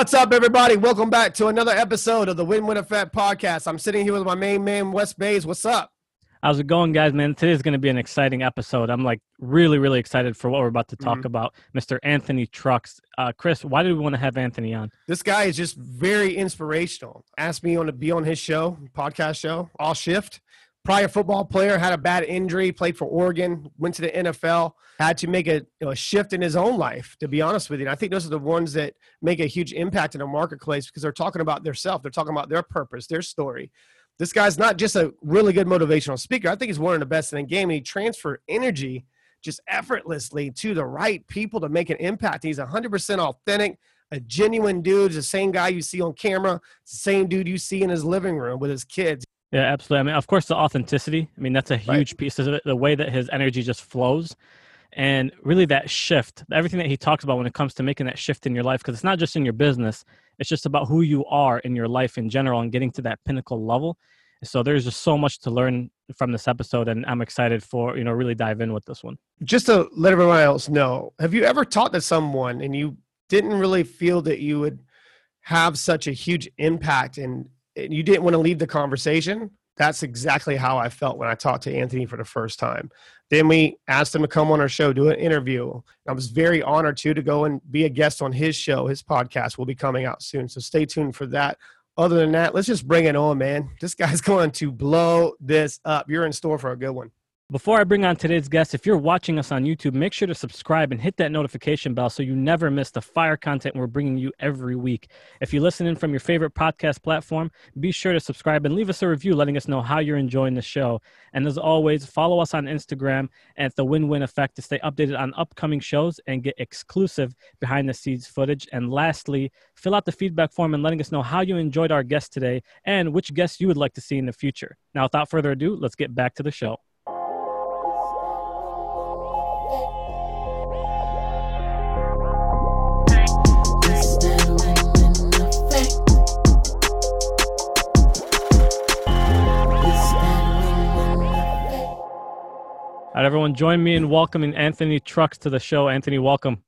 What's up, everybody? Welcome back to another episode of the Win Win Effect podcast. I'm sitting here with my main man, Wes Baiz. What's up? How's it going, guys? Man, today's going to be an exciting episode. I'm like really, really excited for what we're about to talk Mhm. about. Mr. Anthony Trucks. Uh, Chris, why did we want to have Anthony on? This guy is just very inspirational. Asked me on to be on his show, podcast show, Aww Shift. Prior football player, had a bad injury, played for Oregon, went to the NFL, had to make a, you know, a shift in his own life, to be honest with you. And I think those are the ones that make a huge impact in the marketplace because they're talking about their self, they're talking about their purpose, their story. This guy's not just a really good motivational speaker. I think he's one of the best in the game. And he transferred energy just effortlessly to the right people to make an impact. He's 100% authentic, a genuine dude. The same guy you see on camera, the same dude you see in his living room with his kids. Yeah, absolutely. I mean, of course, the authenticity. I mean, that's a Right. huge piece of it. The way that his energy just flows, and really that shift, everything that he talks about when it comes to making that shift in your life, because it's not just in your business. It's just about who you are in your life in general and getting to that pinnacle level. So there's just so much to learn from this episode, and I'm excited for you know really dive in with this one. Just to let everyone else know, have you ever talked to someone and you didn't really feel that you would have such a huge impact and and you didn't want to leave the conversation? That's exactly how I felt when I talked to Anthony for the first time. Then we asked him to come on our show, do an interview. I was very honored too to go and be a guest on his show. His podcast will be coming out soon. So stay tuned for that. Other than that, let's just bring it on, man. This guy's going to blow this up. You're in store for a good one. Before I bring on today's guest, if you're watching us on YouTube, make sure to subscribe and hit that notification bell so you never miss the fire content we're bringing you every week. If you listen in from your favorite podcast platform, be sure to subscribe and leave us a review letting us know how you're enjoying the show. And as always, follow us on Instagram at the Win Win Effect to stay updated on upcoming shows and get exclusive behind the scenes footage. And lastly, fill out the feedback form and letting us know how you enjoyed our guest today and which guests you would like to see in the future. Now, without further ado, let's get back to the show. All right, everyone, join me in welcoming Anthony Trucks to the show. Anthony, welcome.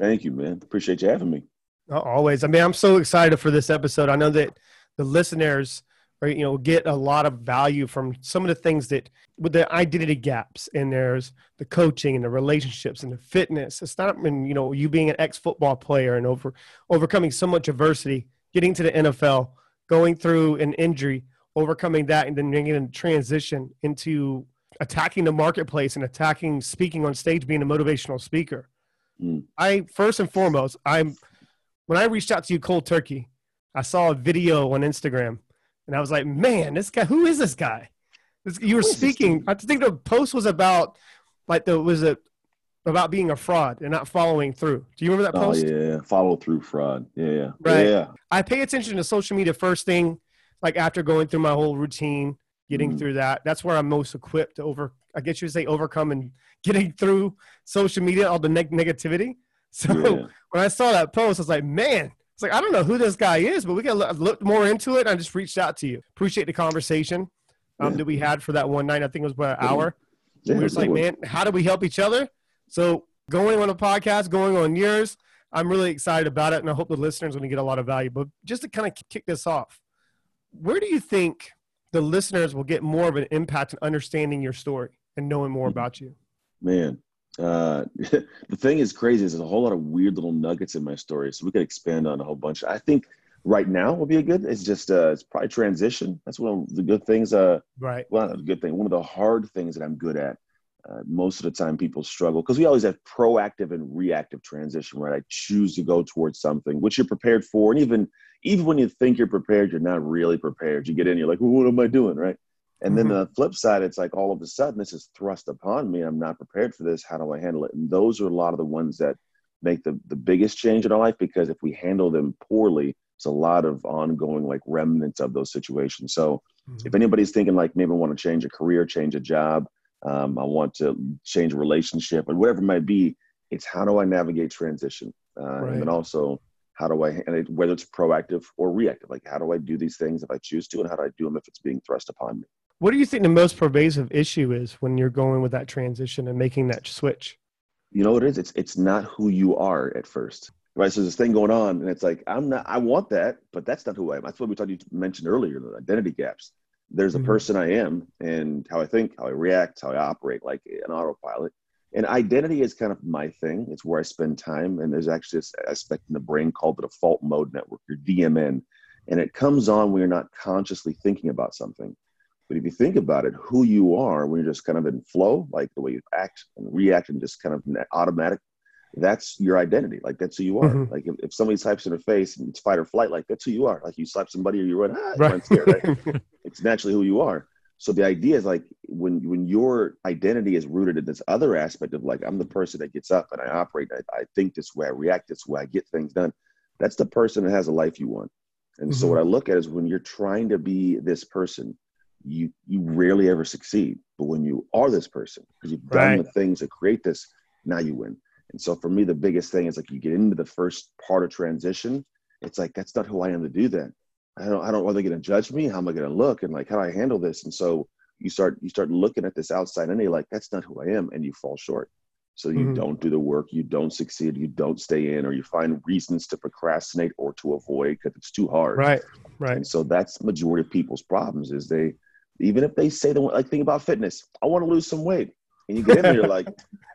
Thank you, man. Appreciate you having me. Uh, Always. I mean, I'm so excited for this episode. I know that the listeners are, you know, get a lot of value from some of the things that with the identity gaps and there's the coaching and the relationships and the fitness. It's not, and you know, you being an ex football player and over overcoming so much adversity, getting to the NFL, going through an injury, overcoming that, and then making a transition into attacking the marketplace and attacking speaking on stage, being a motivational speaker. Mm. I first and foremost, I'm when I reached out to you cold turkey, I saw a video on Instagram and I was like, man, this guy, who is this guy? This, you were Who is this speaking, I think the post was about like the was it about being a fraud and not following through. Do you remember that post? Oh post? yeah, follow through fraud. Yeah, yeah, Right. yeah. I pay attention to social media first thing, like after going through my whole routine, getting Mhm. through that. That's where I'm most equipped to over, I guess you would say, overcome and getting through social media, all the neg- negativity. So Yeah. when I saw that post, I was like, man, it's like, I don't know who this guy is, but we can look, look more into it. And I just reached out to you. Appreciate the conversation um, Yeah. that we had for that one night. I think it was about an hour. Yeah, we were just like, man, how do we help each other? So going on a podcast, going on yours, I'm really excited about it, and I hope the listeners are going to get a lot of value. But just to kind of kick this off, where do you think the listeners will get more of an impact in understanding your story and knowing more about you? man. Uh, the thing is crazy is there's a whole lot of weird little nuggets in my story, so we could expand on a whole bunch. I think right now will be a good. It's just uh, it's probably transition. That's one of the good things. Uh, Right. well, not a good thing. One of the hard things that I'm good at. Uh, most of the time, people struggle because we always have proactive and reactive transition. Right? I choose to go towards something which you're prepared for, and even even when you think you're prepared, you're not really prepared. You get in, you're like, well, "What am I doing?" Right? And then Mhm. the flip side, it's like all of a sudden this is thrust upon me. I'm not prepared for this. How do I handle it? And those are a lot of the ones that make the, the biggest change in our life because if we handle them poorly, it's a lot of ongoing like remnants of those situations. So if anybody's thinking like maybe I want to change a career, change a job, um, I want to change a relationship, or whatever it might be, it's how do I navigate transition, uh, Right. and then also how do I and it, whether it's proactive or reactive, like how do I do these things if I choose to, and how do I do them if it's being thrust upon me. What do you think the most pervasive issue is when you're going with that transition and making that switch? You know what it is? It's it's not who you are at first. right? So there's this thing going on, and it's like I'm not. I want that, but that's not who I am. That's what we talked. You mentioned earlier, the identity gaps. There's a Mhm. person I am, and how I think, how I react, how I operate, like an autopilot. And identity is kind of my thing. It's where I spend time. And there's actually this aspect in the brain called the default mode network, your DMN, and it comes on when you're not consciously thinking about something. But if you think about it, who you are when you're just kind of in flow, like the way you act and react and just kind of automatic, that's your identity. Like that's who you are. Mhm. Like if, if somebody types in your face and it's fight or flight, like that's who you are. Like you slap somebody or you run, ah, Right. scared, right? it's naturally who you are. So the idea is like when when your identity is rooted in this other aspect of like I'm the person that gets up and I operate, I, I think this way, I react this way, I get things done. That's the person that has a life you want. And so Mhm. what I look at is when you're trying to be this person, you you rarely ever succeed. But when you are this person, because you've done Right. the things that create this, now you win. And so for me, the biggest thing is like you get into the first part of transition. It's like that's not who I am to do that. I don't I don't are they gonna judge me? How am I gonna look? And like how do I handle this? And so you start you start looking at this outside and you're like that's not who I am, and you fall short. So you Mhm. don't do the work, you don't succeed, you don't stay in, or you find reasons to procrastinate or to avoid because it's too hard. right, right. And so that's majority of people's problems is they, even if they say they want, like think about fitness, I want to lose some weight, and you get in there, you're like,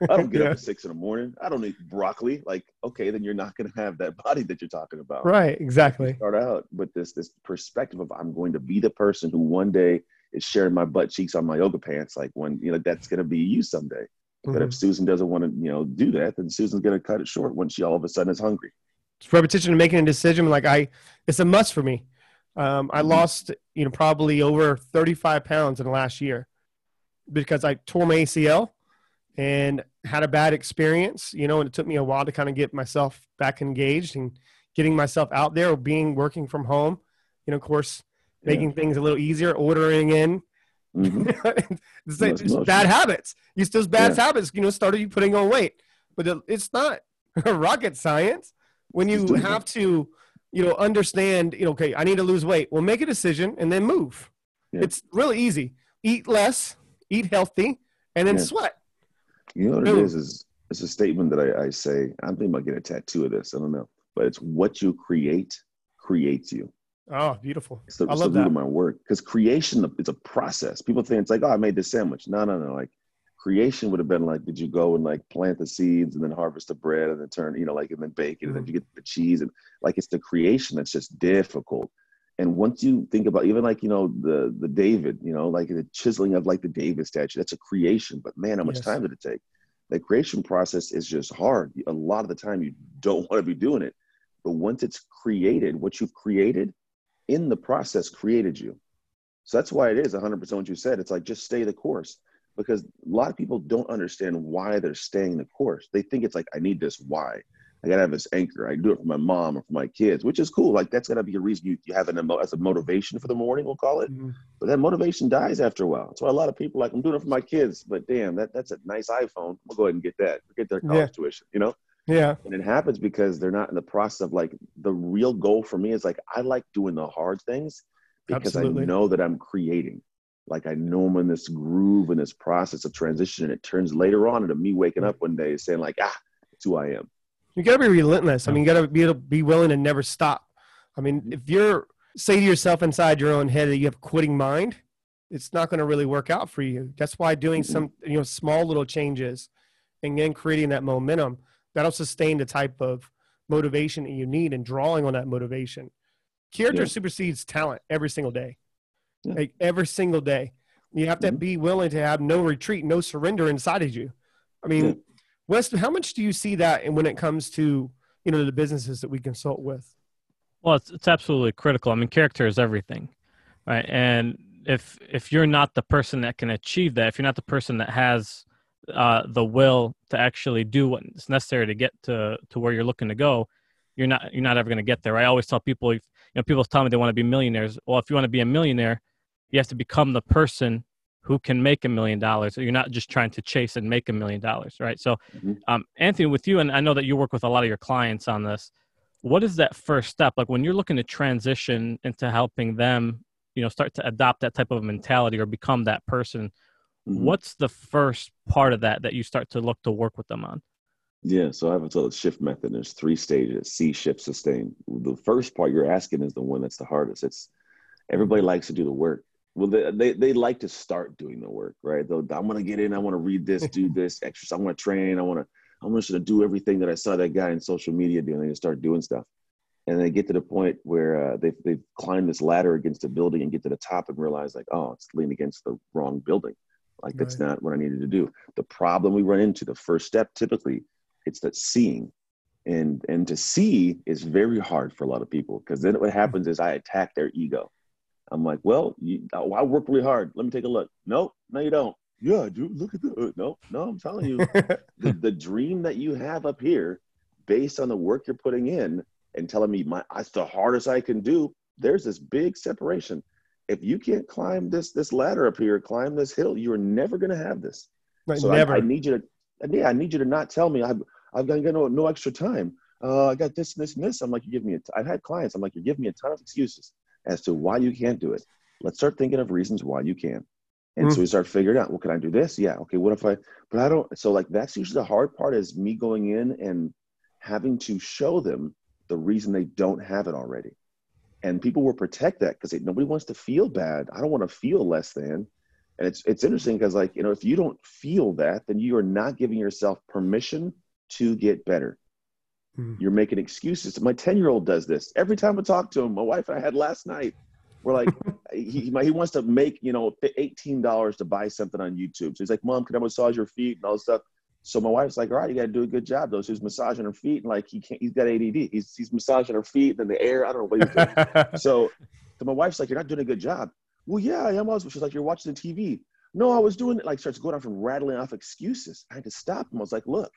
I don't get Yeah. up at six in the morning, I don't eat broccoli. Like, okay, then you're not going to have that body that you're talking about. Right, exactly. Start out with this this perspective of I'm going to be the person who one day is sharing my butt cheeks on my yoga pants. Like when you know that's going to be you someday. But Mhm. if Susan doesn't want to, you know, do that, then Susan's going to cut it short when she all of a sudden is hungry. It's repetition and making a decision. Like I, it's a must for me. Um, I Mhm. lost, you know, probably over 35 pounds in the last year because I tore my ACL and had a bad experience, you know, and it took me a while to kind of get myself back engaged and getting myself out there, or being working from home, you know, of course, Yeah. making things a little easier, ordering in, Mhm. it's like just bad habits. It's those bad Yeah. habits, you know, started you putting on weight. But it's not rocket science when you have to, you know, understand, you know, okay, I need to lose weight. Well, make a decision and then move. Yeah. It's really easy. Eat less, eat healthy, and then Yeah. sweat. You know what Boom. it is? Is it's a statement that I, I say. I'm thinking about getting a tattoo of this. I don't know, but it's what you create creates you. Oh, beautiful. It's the, I it's love the that. of my work because creation is a process. People think it's like, oh, I made this sandwich. No, no, no. Like creation would have been like, did you go and like plant the seeds and then harvest the bread and then turn, you know, like and then bake it and then Mm-hmm. you get the cheese and like it's the creation that's just difficult. And once you think about even like you know the the David, you know, like the chiseling of like the David statue, that's a creation. But man, how much Yes. time did it take? The creation process is just hard. A lot of the time, you don't want to be doing it. But once it's created, what you've created in the process created you. So that's why it is 100% what you said. It's like just stay the course because a lot of people don't understand why they're staying the course. They think it's like, I need this why. I gotta have this anchor. I do it for my mom or for my kids, which is cool. Like that's gotta be a reason you, you have an emo- as a motivation for the morning, we'll call it. Mhm. But that motivation dies after a while. That's why a lot of people like I'm doing it for my kids, but damn, that that's a nice iPhone. We'll go ahead and get that. Get their college Yeah. tuition, you know. Yeah. And it happens because they're not in the process of like the real goal for me is like I like doing the hard things because Absolutely. I know that I'm creating. Like I know I'm in this groove in this process of transition, and it turns later on into me waking up one day saying like, ah, it's who I am. You got to be relentless. I mean, you got to be able to be willing to never stop. I mean, if you're say to yourself inside your own head that you have a quitting mind, it's not going to really work out for you. That's why doing some you know small little changes and then creating that momentum that'll sustain the type of motivation that you need and drawing on that motivation. Character Yeah. supersedes talent every single day. Yeah. Like every single day. You have to Mhm. be willing to have no retreat, no surrender inside of you. I mean, Yeah. Wes, how much do you see that and when it comes to you know the businesses that we consult with? Well, it's, it's absolutely critical. I mean, character is everything, right? And if if you're not the person that can achieve that, if you're not the person that has uh, the will to actually do what's necessary to get to to where you're looking to go, you're not you're not ever going to get there. I always tell people, if, you know, people tell me they want to be millionaires. Well, if you want to be a millionaire, you have to become the person who can make a million dollars. You're not just trying to chase and make a million dollars, right? So, Mhm. um, Anthony, with you, and I know that you work with a lot of your clients on this what is that first step like when you're looking to transition into helping them you know start to adopt that type of mentality or become that person Mhm. what's the first part of that that you start to look to work with them on Yeah, so I have a total shift method. There's three stages: see, shift, sustain. The first part you're asking is the one that's the hardest. It's everybody likes to do the work. Well, they they, they like to start doing the work, right? They'll, I'm gonna get in. I want to read this, do this, exercise. I want to train. I want to. I'm just gonna do everything that I saw that guy in social media doing. They just start doing stuff, and they get to the point where uh, they they climb this ladder against a building and get to the top and realize like, oh, it's leaning against the wrong building. Like that's Right. not what I needed to do. The problem we run into, the first step typically, it's that seeing. And and to see is very hard for a lot of people because then what happens is I attack their ego. I'm like, well, you, I work really hard. Let me take a look. Nope, no, you don't. Yeah, dude, look at the. No, no, I'm telling you, the, the dream that you have up here, based on the work you're putting in, and telling me my that's the hardest I can do. There's this big separation. If you can't climb this this ladder up here, climb this hill, you're never gonna have this. Right, So I, never. I need you to, yeah, I need you to not tell me I've I've got no no extra time. Uh, I got this and this and this. I'm like, you give me. A t- I've had clients. I'm like, you're giving me a ton of excuses as to why you can't do it. Let's start thinking of reasons why you can. And so hmm. we start figuring out, well, can I do this? Yeah. Okay. What if I? But I don't. So like that's usually the hard part is me going in and having to show them the reason they don't have it already. And people will protect that because nobody wants to feel bad. I don't want to feel less than. And it's it's interesting because like you know if you don't feel that, then you are not giving yourself permission to get better. Hmm. You're making excuses. My ten year old does this every time I talk to him. My wife and I had last night. We're like, he he wants to make you know eighteen dollars to buy something on YouTube. So he's like, Mom, can I massage your feet and all this stuff? So my wife's like, all right, you got to do a good job though. So he's massaging her feet and like he can't. He's got ADD. He's he's massaging her feet and the air. I don't know what he's doing. So, so my wife's like, "You're not doing a good job." Well, yeah, I am. I was. She's like, "You're watching the TV." No, I was doing it. Like, starts going off and rattling off excuses. I had to stop him. I was like, "Look,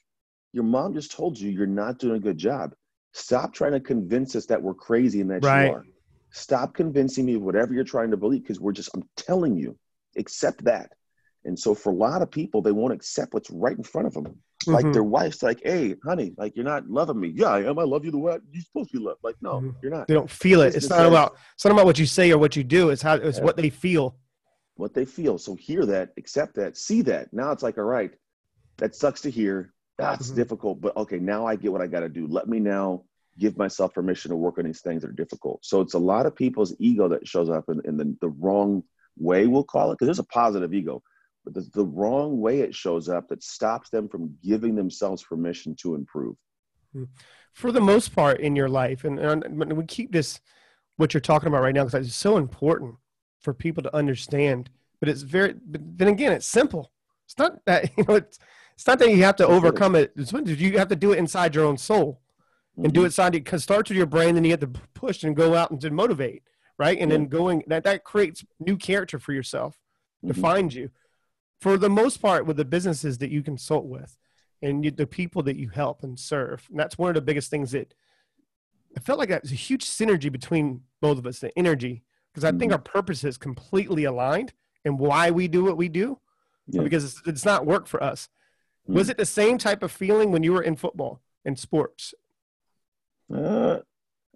your mom just told you you're not doing a good job. Stop trying to convince us that we're crazy and that Right. you are. Stop convincing me of whatever you're trying to believe because we're just. I'm telling you, accept that." And so, for a lot of people, they won't accept what's right in front of them. Like Mhm. their wife's like, "Hey, honey, like you're not loving me." Yeah, I am. I love you the way you're supposed to be loved. Like, no, Mhm. you're not. they don't feel it. It's not about. It's not about what you say or what you do. It's how. It's Yeah. what they feel. what they feel. So hear that, accept that, see that. Now it's like, all right, that sucks to hear. That's Mhm. difficult, but okay, now I get what I got to do. Let me now give myself permission to work on these things that are difficult. So it's a lot of people's ego that shows up in, in the, the wrong way, we'll call it, because there's a positive ego, but the, the wrong way it shows up that stops them from giving themselves permission to improve. for the most part in your life and, and we keep this what you're talking about right now because it's so important for people to understand but it's very but then again it's simple it's not that you know it's it's not that you have to overcome it. It's what- you have to do it inside your own soul and do it inside it because starts with your brain then you have to push and go out and to motivate right? And then going that that creates new character for yourself Mhm. find you. For the most part with the businesses that you consult with and you, the people that you help and serve and that's one of the biggest things that i felt like that was a huge synergy between both of us the energy because i think Mhm. our purpose is completely aligned and why we do what we do Yeah. because it's, it's not work for us was Mhm. it the same type of feeling when you were in football and sports Uh,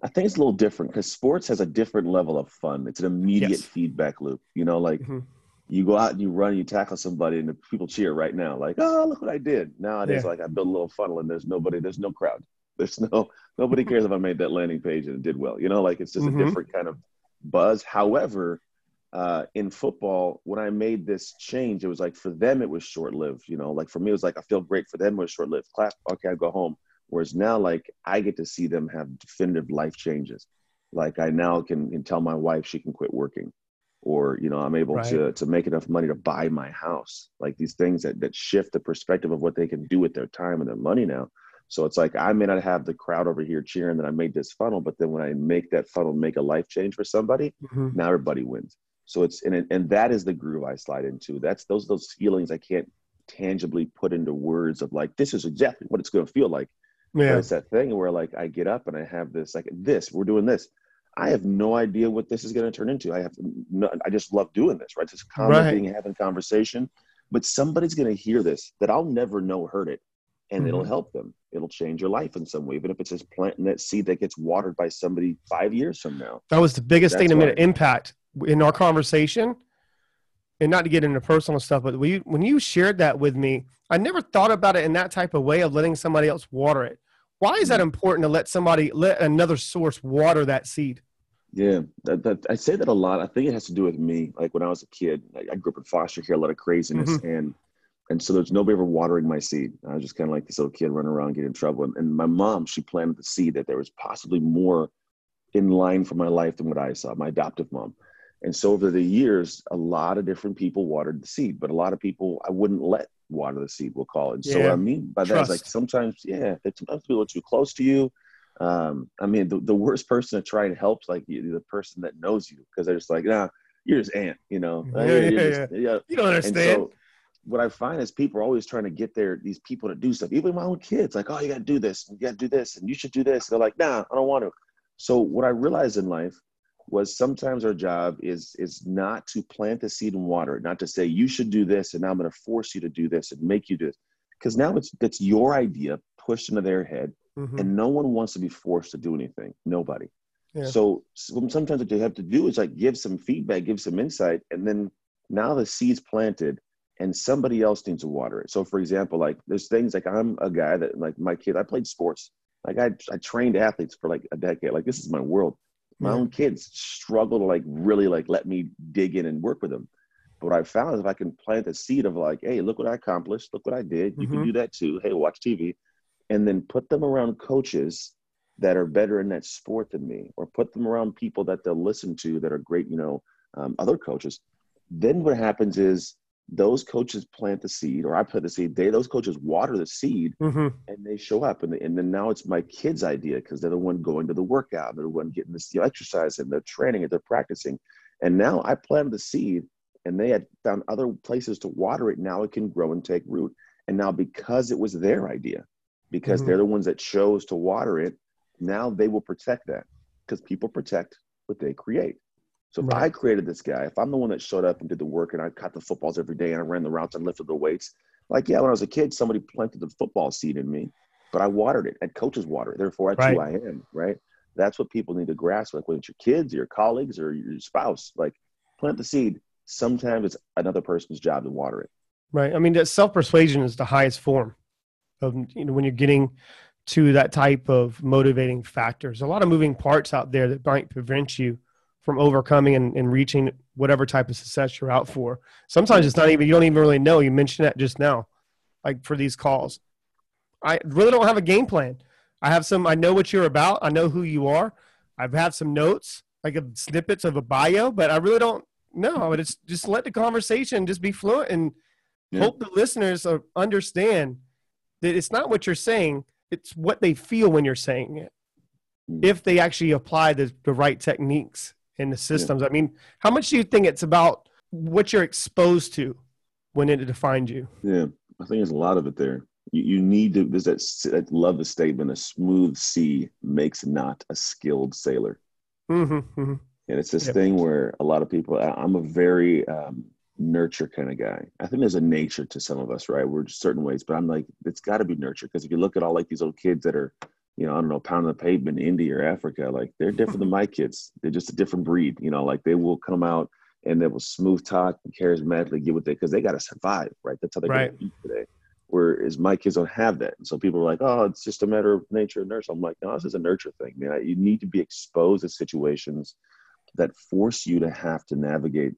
I think it's a little different because sports has a different level of fun. It's an immediate Yes. feedback loop. You know, like Mhm. you go out and you run, and you tackle somebody, and the people cheer right now, like, "Oh, look what I did!" Nowadays, Yeah. like I build a little funnel, and there's nobody, there's no crowd, there's no nobody cares if I made that landing page and it did well. You know, like it's just Mhm. a different kind of buzz. However, uh, in football, when I made this change, it was like for them it was short lived. You know, like for me it was like I feel great. For them it was short lived. Clap, okay, I go home. Whereas now, like I get to see them have definitive life changes. Like I now can, can tell my wife she can quit working, or you know I'm able Right. to to make enough money to buy my house. Like these things that that shift the perspective of what they can do with their time and their money now. So it's like I may not have the crowd over here cheering that I made this funnel, but then when I make that funnel make a life change for somebody, Mhm. now everybody wins. So it's and and that is the groove I slide into. That's those those feelings I can't tangibly put into words of like this is exactly what it's going to feel like. But it's that thing where like I get up and I have this like this we're doing this. I have no idea what this is going to turn into. I have no, I just love doing this, right? Just commenting, having conversation. But somebody's going to hear this that I'll never know heard it, and it'll Mhm. help them. It'll change your life in some way, even if it's just planting that seed that gets watered by somebody five years from now. That was the biggest thing That's that made an impact in our conversation. and not to get into personal stuff, but when you, when you shared that with me, I never thought about it in that type of way of letting somebody else water it. Why is that mm-hmm. important to let somebody let another source water that seed? Yeah, that, that, I say that a lot. I think it has to do with me. Like when I was a kid, I, I grew up in foster care, a lot of craziness, mm-hmm. and and so there's nobody ever watering my seed. I was just kind of like this little kid running around getting in trouble. And, and my mom, she planted the seed that there was possibly more in line for my life than what I saw. My adoptive mom, and so over the years, a lot of different people watered the seed, but a lot of people I wouldn't let water the seed. We'll call it. And so what I mean by that is like sometimes, yeah, sometimes people are too close to you. Um, I mean, the, the worst person to try and help like you, the person that knows you because they're just like, nah, you're just aunt, you know. Yeah, You're yeah, just- yeah. You don't And understand. so what I find is people are always trying to get their these people to do stuff. Even my own kids, like, oh, you got to do this, you got to do this, and you should do this. They're like, nah, I don't want to. So what I realized in life was sometimes our job is is not to plant the seed and water it, not to say you should do this, and now I'm going to force you to do this and make you do this, because now it's it's your idea pushed into their head, Mhm. and no one wants to be forced to do anything. Nobody. Yeah. So sometimes what you have to do is like give some feedback, give some insight, and then now the seed's planted and somebody else needs to water it. So for example, like there's things like I'm a guy that like my kid, I played sports. Like I, I trained athletes for like a decade. Like this is my world. My Yeah. own kids struggle to like really like let me dig in and work with them. But what I found is if I can plant a seed of like, hey, look what I accomplished, look what I did. You Mhm. can do that too. Hey, watch TV, and then put them around coaches that are better in that sport than me, or put them around people that they'll listen to that are great, you know, um, other coaches. Then what happens is those coaches plant the seed, or I plant the seed. They those coaches water the seed, Mhm. and they show up, and, and then now it's my kids' idea because they're the one going to the workout, they're the one getting this exercise, and they're training, and they're practicing. And now I planted the seed, and they had found other places to water it. Now it can grow and take root. And now because it was their idea, because Mhm. they're the ones that chose to water it, now they will protect that because people protect what they create. So if I created this guy, if I'm the one that showed up and did the work and I caught the footballs every day and I ran the routes and lifted the weights, like yeah, when I was a kid, somebody planted the football seed in me, but I watered it. And coaches water it. Therefore, that's who I am. Right. That's what people need to grasp. Like whether it's your kids, your colleagues, or your spouse, like plant the seed. Sometimes it's another person's job to water it. Right. I mean, that self persuasion is the highest form of you know when you're getting to that type of motivating factors. A lot of moving parts out there that might prevent you from overcoming and, and reaching whatever type of success you're out for. Sometimes it's not even you don't even really know. You mentioned that just now, like for these calls. I really don't have a game plan. I have some. I know what you're about. I know who you are. I've had some notes, like a, snippets of a bio, but I really don't know. But it's just let the conversation just be fluent and Yeah. hope the listeners uh, understand that it's not what you're saying; it's what they feel when you're saying it. Mm. If they actually apply the, the right techniques and the systems, I mean, how much do you think it's about what you're exposed to when it defines you? Yeah, I think there's a lot of it there. You, you need to. There's that. I love the statement: "A smooth sea makes not a skilled sailor." hmm hmm And it's this Yep. thing where a lot of people. I, I'm a very um, nurture kind of guy. I think there's a nature to some of us, right? We're just certain ways, but I'm like, it's got to be nurture because if you look at all like these little kids that are, you know, I don't know, pound pounding the pavement in India or Africa, like they're different than my kids. They're just a different breed, you know. Like they will come out and they will smooth talk and charismatically get with it because they got to survive, right? That's how they're Right. going to eat today. Whereas my kids don't have that, and so people are like, "Oh, it's just a matter of nature and nurture." I'm like, "No, this is a nurture thing, man. You need to be exposed to situations that force you to have to navigate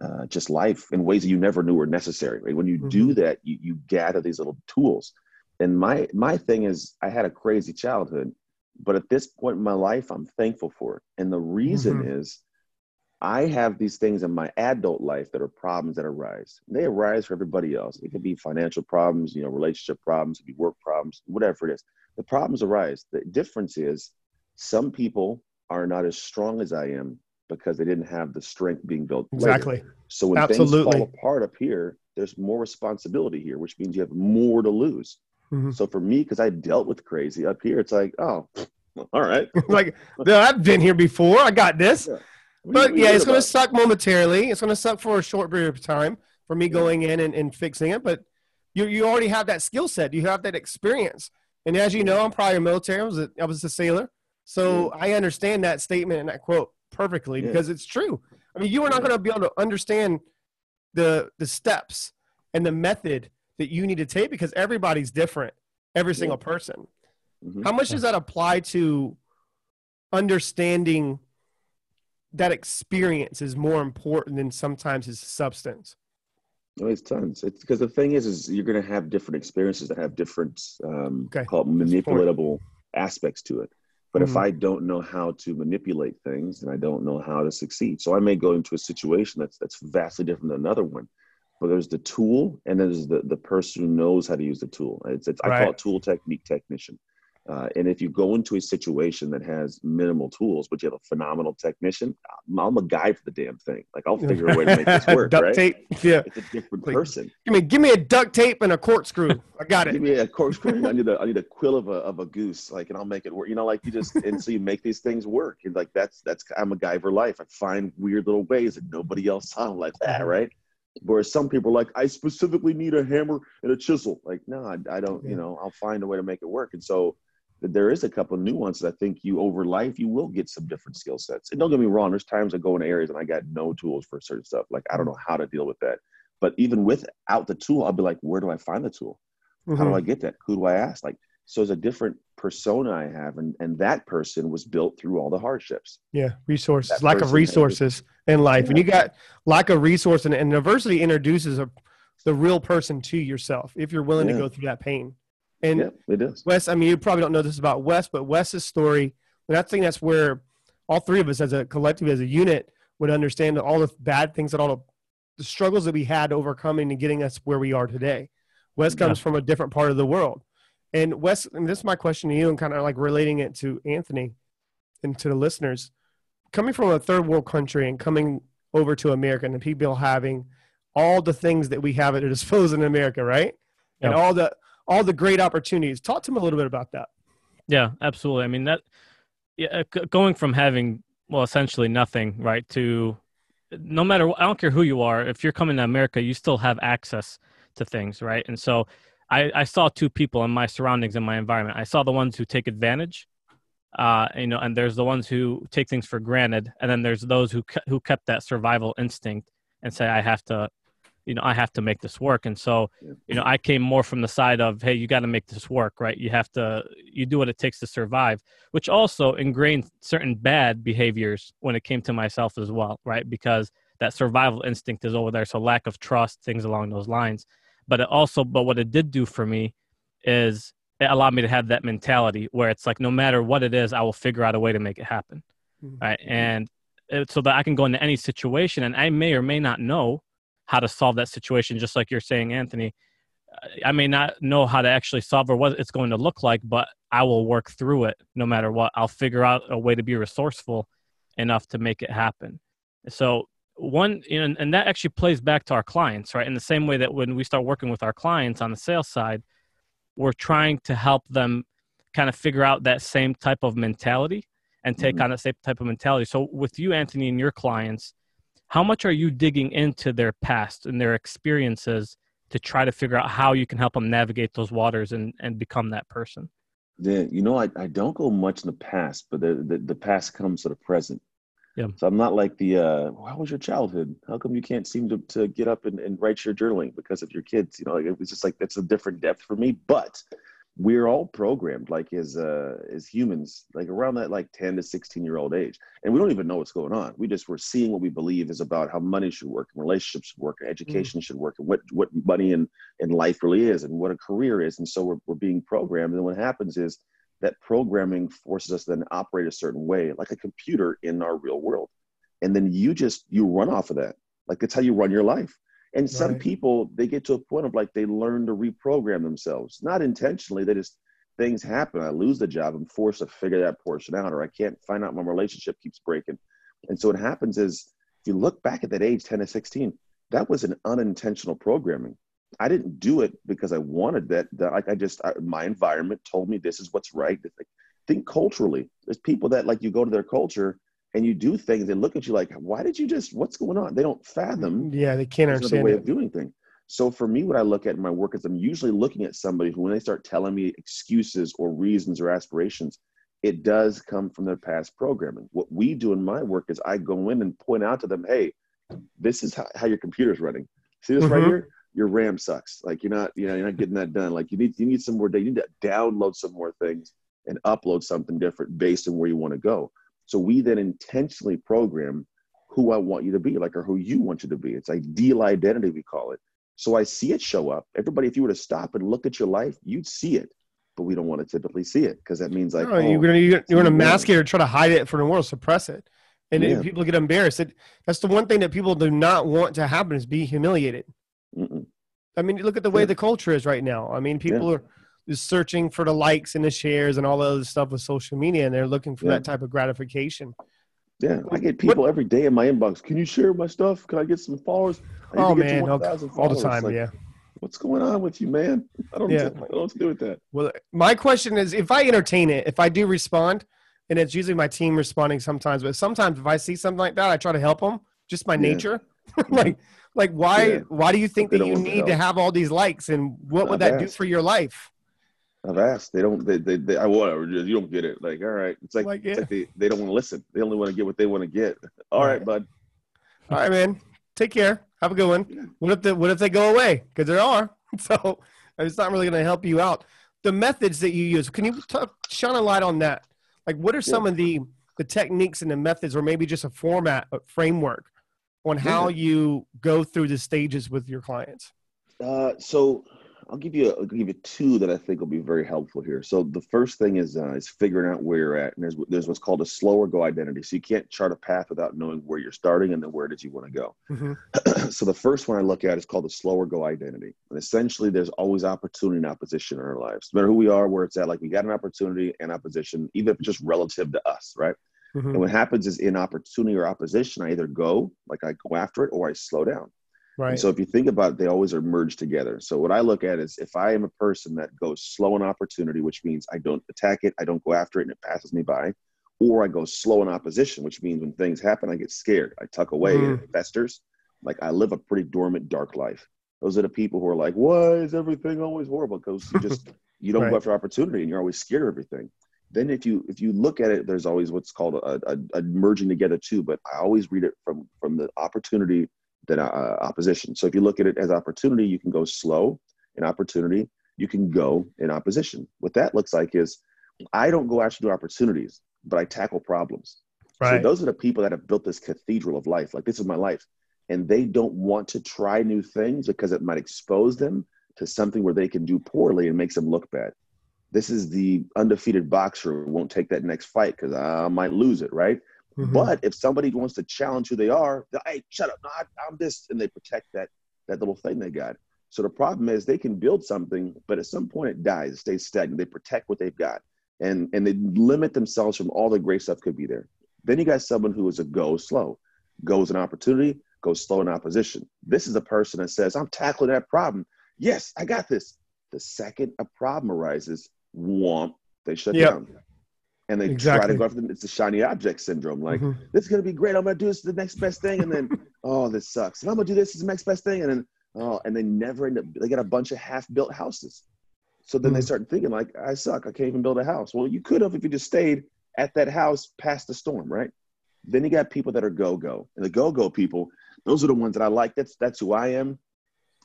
uh, just life in ways that you never knew were necessary. Right? When you do that, you, you gather these little tools. And my my thing is, I had a crazy childhood, but at this point in my life, I'm thankful for it. And the reason mm-hmm. is, I have these things in my adult life that are problems that arise. They arise for everybody else. It could be financial problems, you know, relationship problems, it could be work problems, whatever it is. The problems arise. The difference is, some people are not as strong as I am because they didn't have the strength being built. later. Exactly. So when Absolutely. things fall apart up here, there's more responsibility here, which means you have more to lose. Mhm. So for me, because I dealt with crazy up here, it's like, oh, all right. like, "No, I've been here before. I got this. Yeah. But yeah, it's going to suck momentarily. It's going to suck for a short period of time for me going in and, and fixing it. But you you already have that skill set. You have that experience. And as you know, I'm prior military. I was a, I was a sailor, so I understand that statement and that quote perfectly Yeah. because it's true. I mean, you are not going to be able to understand the the steps and the method that you need to take because everybody's different, every single person. Mhm. How much does that apply to understanding that experience is more important than sometimes its substance? No, it's tons. It's because the thing is, is you're going to have different experiences that have different, um, Okay. called That's the point. manipulatable aspects to it. But if Mhm. I don't know how to manipulate things, then I don't know how to succeed. So I may go into a situation that's that's vastly different than another one. But there's the tool, and then there's the the person who knows how to use the tool. It's, it's I call it tool technique technician. Uh, and if you go into a situation that has minimal tools, but you have a phenomenal technician, I'm, a guy for the damn thing. Like I'll figure a way to make this work. Duct right? tape. Yeah. It's a different Like, person. Give me give me a duct tape and a corkscrew. I got it. Give me a corkscrew. I need a I need a quill of a of a goose, like, and I'll make it work. You know, like you just and so you make these things work. And like that's that's I'm a guy for life. I find weird little ways that nobody else saw like that, Mhm. right? Whereas some people are like, I specifically need a hammer and a chisel. Like, no, I, I don't. Yeah. You know, I'll find a way to make it work. And so th- there is a couple of nuances. I think you over life you will get some different skill sets. And don't get me wrong. There's times I go in areas and I got no tools for certain stuff. Like I don't know how to deal with that. But even without the tool, I'll be like, where do I find the tool? How do Mhm. I get that? Who do I ask? Like, so it's a different persona I have, and and that person was built through all the hardships. Yeah, resources, That lack of resources in life, and you got lack of resource, and, and diversity introduces a, the real person to yourself if you're willing to go through that pain. And yeah, it is. Wes, I mean, you probably don't know this about Wes, but Wes's story, and I think that's where all three of us, as a collective, as a unit, would understand all the bad things that all the, the struggles that we had overcoming and getting us where we are today. Wes comes from a different part of the world. And Wes, and this is my question to you, and kind of like relating it to Anthony and to the listeners. Coming from a third world country and coming over to America, and the people having all the things that we have at our disposal in America, right? And all the all the great opportunities. Talk to me a little bit about that. Yeah, absolutely. I mean that yeah, uh, going from having well essentially nothing, right, to no matter I don't care who you are, if you're coming to America, you still have access to things, right? And so I, I saw two people in my surroundings in my environment. I saw the ones who take advantage, uh, you know, and there's the ones who take things for granted, and then there's those who who kept that survival instinct and say, I have to, you know, I have to make this work. And so you know i came more from the side of hey you got to make this work right? You have to you do what it takes to survive which also ingrained certain bad behaviors when it came to myself as well right? Because that survival instinct is over there so lack of trust things along those lines. But it also but what it did do for me is it allowed me to have that mentality where it's like no matter what it is i will figure out a way to make it happen Mhm. right and it, so that i can go into any situation and i may or may not know how to solve that situation just like you're saying anthony I may not know how to actually solve or what it's going to look like, but I will work through it no matter what. I'll figure out a way to be resourceful enough to make it happen. So one, you know, and that actually plays back to our clients, right? In the same way that when we start working with our clients on the sales side, we're trying to help them kind of figure out that same type of mentality and take Mhm. on that same type of mentality. So with you, Anthony, and your clients, how much are you digging into their past and their experiences to try to figure out how you can help them navigate those waters and, and become that person? Yeah, you know, I, I don't go much in the past, but the, the, the past comes to the present. Yeah. So I'm not like the, uh, how was your childhood? How come you can't seem to, to get up and, and write your journaling because of your kids? You know, like, it was just like, that's a different depth for me. But we're all programmed like as, uh, as humans, like around that like 10 to 16 year old age. And we don't even know what's going on. We just, we're seeing what we believe is about how money should work and relationships should work and education should work and what, what money and, and life really is and what a career is. And so we're, we're being programmed. And what happens is that programming forces us to then operate a certain way, like a computer in our real world. And then you just, you run off of that. Like that's how you run your life. And some Right. people, they get to a point of like they learn to reprogram themselves, not intentionally. They just, things happen. I lose the job. I'm forced to figure that portion out, or I can't find out my relationship keeps breaking. And so what happens is, if you look back at that age, 10 to 16, that was an unintentional programming. I didn't do it because I wanted that. that like I just, I, my environment told me this is what's right. Like, think culturally. There's people that like you go to their culture and you do things. and look at you like, why did you just? What's going on? They don't fathom Yeah, they can't understand the way it. of doing things. So for me, what I look at in my work is I'm usually looking at somebody who, when they start telling me excuses or reasons or aspirations, it does come from their past programming. What we do in my work is I go in and point out to them, hey, this is how, how your computer's running. See this right Mhm. here? Your RAM sucks. Like you're not, you know, you're not getting that done. Like you need, you need some more data. You need to download some more things and upload something different based on where you want to go. So we then intentionally program who I want you to be, like, or who you want you to be. It's ideal identity, we call it. So I see it show up. Everybody, if you were to stop and look at your life, you'd see it, but we don't want to typically see it because that means like, No, you're oh, gonna you're, you're gonna mask it or try to hide it from the world, suppress it, and Yeah. people get embarrassed. It, that's the one thing that people do not want to happen is be humiliated. Mm-mm. I mean, look at the way Yeah. the culture is right now. I mean, people are just searching for the likes and the shares and all the other stuff with social media, and they're looking for Yeah. that type of gratification. yeah, I get people every day in my inbox. Can you share my stuff? Can I get some followers? Oh man, 1,000 okay. all the time, Like, yeah. What's going on with you, man? I don't, Yeah. Know what to do with that. Well, my question is, if I entertain it, if I do respond, and it's usually my team responding sometimes, but sometimes if I see something like that, I try to help them. Just my Yeah. nature. like, like why? Yeah. Why do you think that you need to have all these likes, and what would I've that do for your life? I've asked. They don't. They. They. they I whatever. You don't get it. Like, all right. It's like, Like, it's yeah. like they. They don't want to listen. They only want to get what they want to get. All right, Right. bud. All right, man. Take care. Have a good one. What if the What if they go away? Because there are. So it's not really going to help you out. The methods that you use. Can you talk, shine a light on that? Like, what are some of the the techniques and the methods, or maybe just a format, a framework on how you go through the stages with your clients? Uh, so I'll give you. A, I'll give you two that I think will be very helpful here. So the first thing is uh, is figuring out where you're at, and there's there's what's called a slower go identity. So you can't chart a path without knowing where you're starting and then where did you want to go. Mhm. so the first one I look at is called the slower go identity. And essentially, there's always opportunity and opposition in our lives. No matter who we are, where it's at, like we got an opportunity and opposition, even if it's just relative to us, right? Mhm. And what happens is in opportunity or opposition, I either go, like I go after it, or I slow down. Right. And so if you think about it, they always are merged together. So what I look at is if I am a person that goes slow in opportunity, which means I don't attack it, I don't go after it, and it passes me by, or I go slow in opposition, which means when things happen, I get scared. I tuck away and it festers. Like I live a pretty dormant, dark life. Those are the people who are like, why is everything always horrible? Because you just you don't Right. go after opportunity and you're always scared of everything. Then if you if you look at it, there's always what's called a, a, a merging together too. But I always read it from from the opportunity than uh, opposition. So if you look at it as opportunity, you can go slow in opportunity. You can go in opposition. What that looks like is I don't go after new opportunities, but I tackle problems. So right. those are the people that have built this cathedral of life. Like this is my life. And they don't want to try new things because it might expose them to something where they can do poorly and makes them look bad. This is the undefeated boxer who won't take that next fight because I might lose it, right? Mhm. But if somebody wants to challenge who they are, hey, shut up, no, I, I'm this, and they protect that that little thing they got. So the problem is they can build something, but at some point it dies, it stays stagnant. They protect what they've got, and and they limit themselves from all the great stuff could be there. Then you got someone who is a go slow, goes in opportunity, goes slow in opposition. This is a person that says, I'm tackling that problem. Yes, I got this. The second a problem arises, whomp, they shut Yep. down. And they try to go after them. It's the shiny object syndrome. Like, Mhm. this is gonna be great. I'm gonna do this the next best thing, and then oh, this sucks. And I'm gonna do this as the next best thing, and then oh, and they never end up. They got a bunch of half-built houses. So then they Mhm. start thinking like, I suck. I can't even build a house. Well, you could have if you just stayed at that house past the storm, right? Then you got people that are go-go, and the go-go people, those are the ones that I like. That's that's who I am.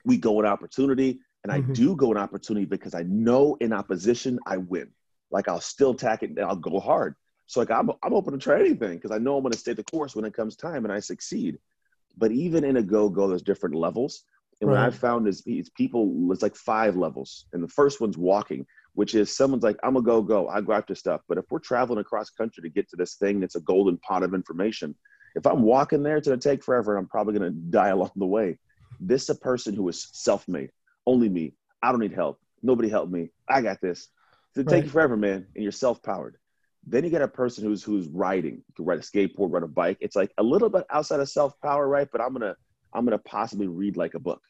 We go in opportunity, and I Mhm. do go in opportunity because I know in opposition I win. Like I'll still attack it and I'll go hard. So like I'm I'm open to try anything because I know I'm going to stay the course when it comes time and I succeed. But even in a go go, there's different levels. And what I've found is it's people. It's like five levels, and the first one's walking, which is someone's like, "I'm a go go. I go after stuff." But if we're traveling across country to get to this thing, that's a golden pot of information. If I'm walking there, it's going to take forever, and I'm probably going to die along the way. This is a person who is self-made, only me. I don't need help. Nobody help me. I got this. It'll take you forever, man, and you're self-powered. Then you get a person who's who's riding. You can ride a skateboard, ride a bike. It's like a little bit outside of self-power, right? But I'm gonna I'm gonna possibly read like a book.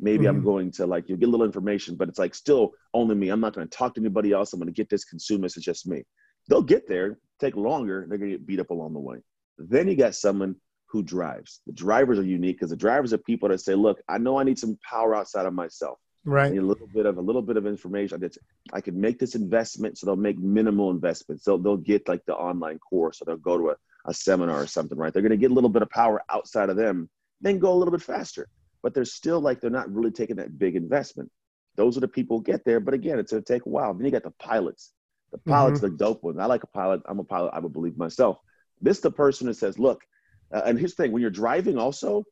Maybe I'm Mhm. going to like you'll get a little information, but it's like still only me. I'm not gonna talk to anybody else. I'm gonna get this, consume this. It's just me. They'll get there, take longer. They're gonna get beat up along the way. Then you got someone who drives. The drivers are unique because the drivers are people that say, "Look, I know I need some power outside of myself. Right. a little bit of a little bit of information. I, I can make this investment, so they'll make minimal investments. They'll they'll get like the online course, or they'll go to a, a seminar or something, right? They're going to get a little bit of power outside of them, then go a little bit faster. but they're still like they're not really taking that big investment. Those are the people who get there, but again, it's gonna take a while. Then you got the pilots. The pilots, the dope ones. I like a pilot. I'm a pilot. I would believe myself. This the person that says, look, uh, and here's the thing: when you're driving, also,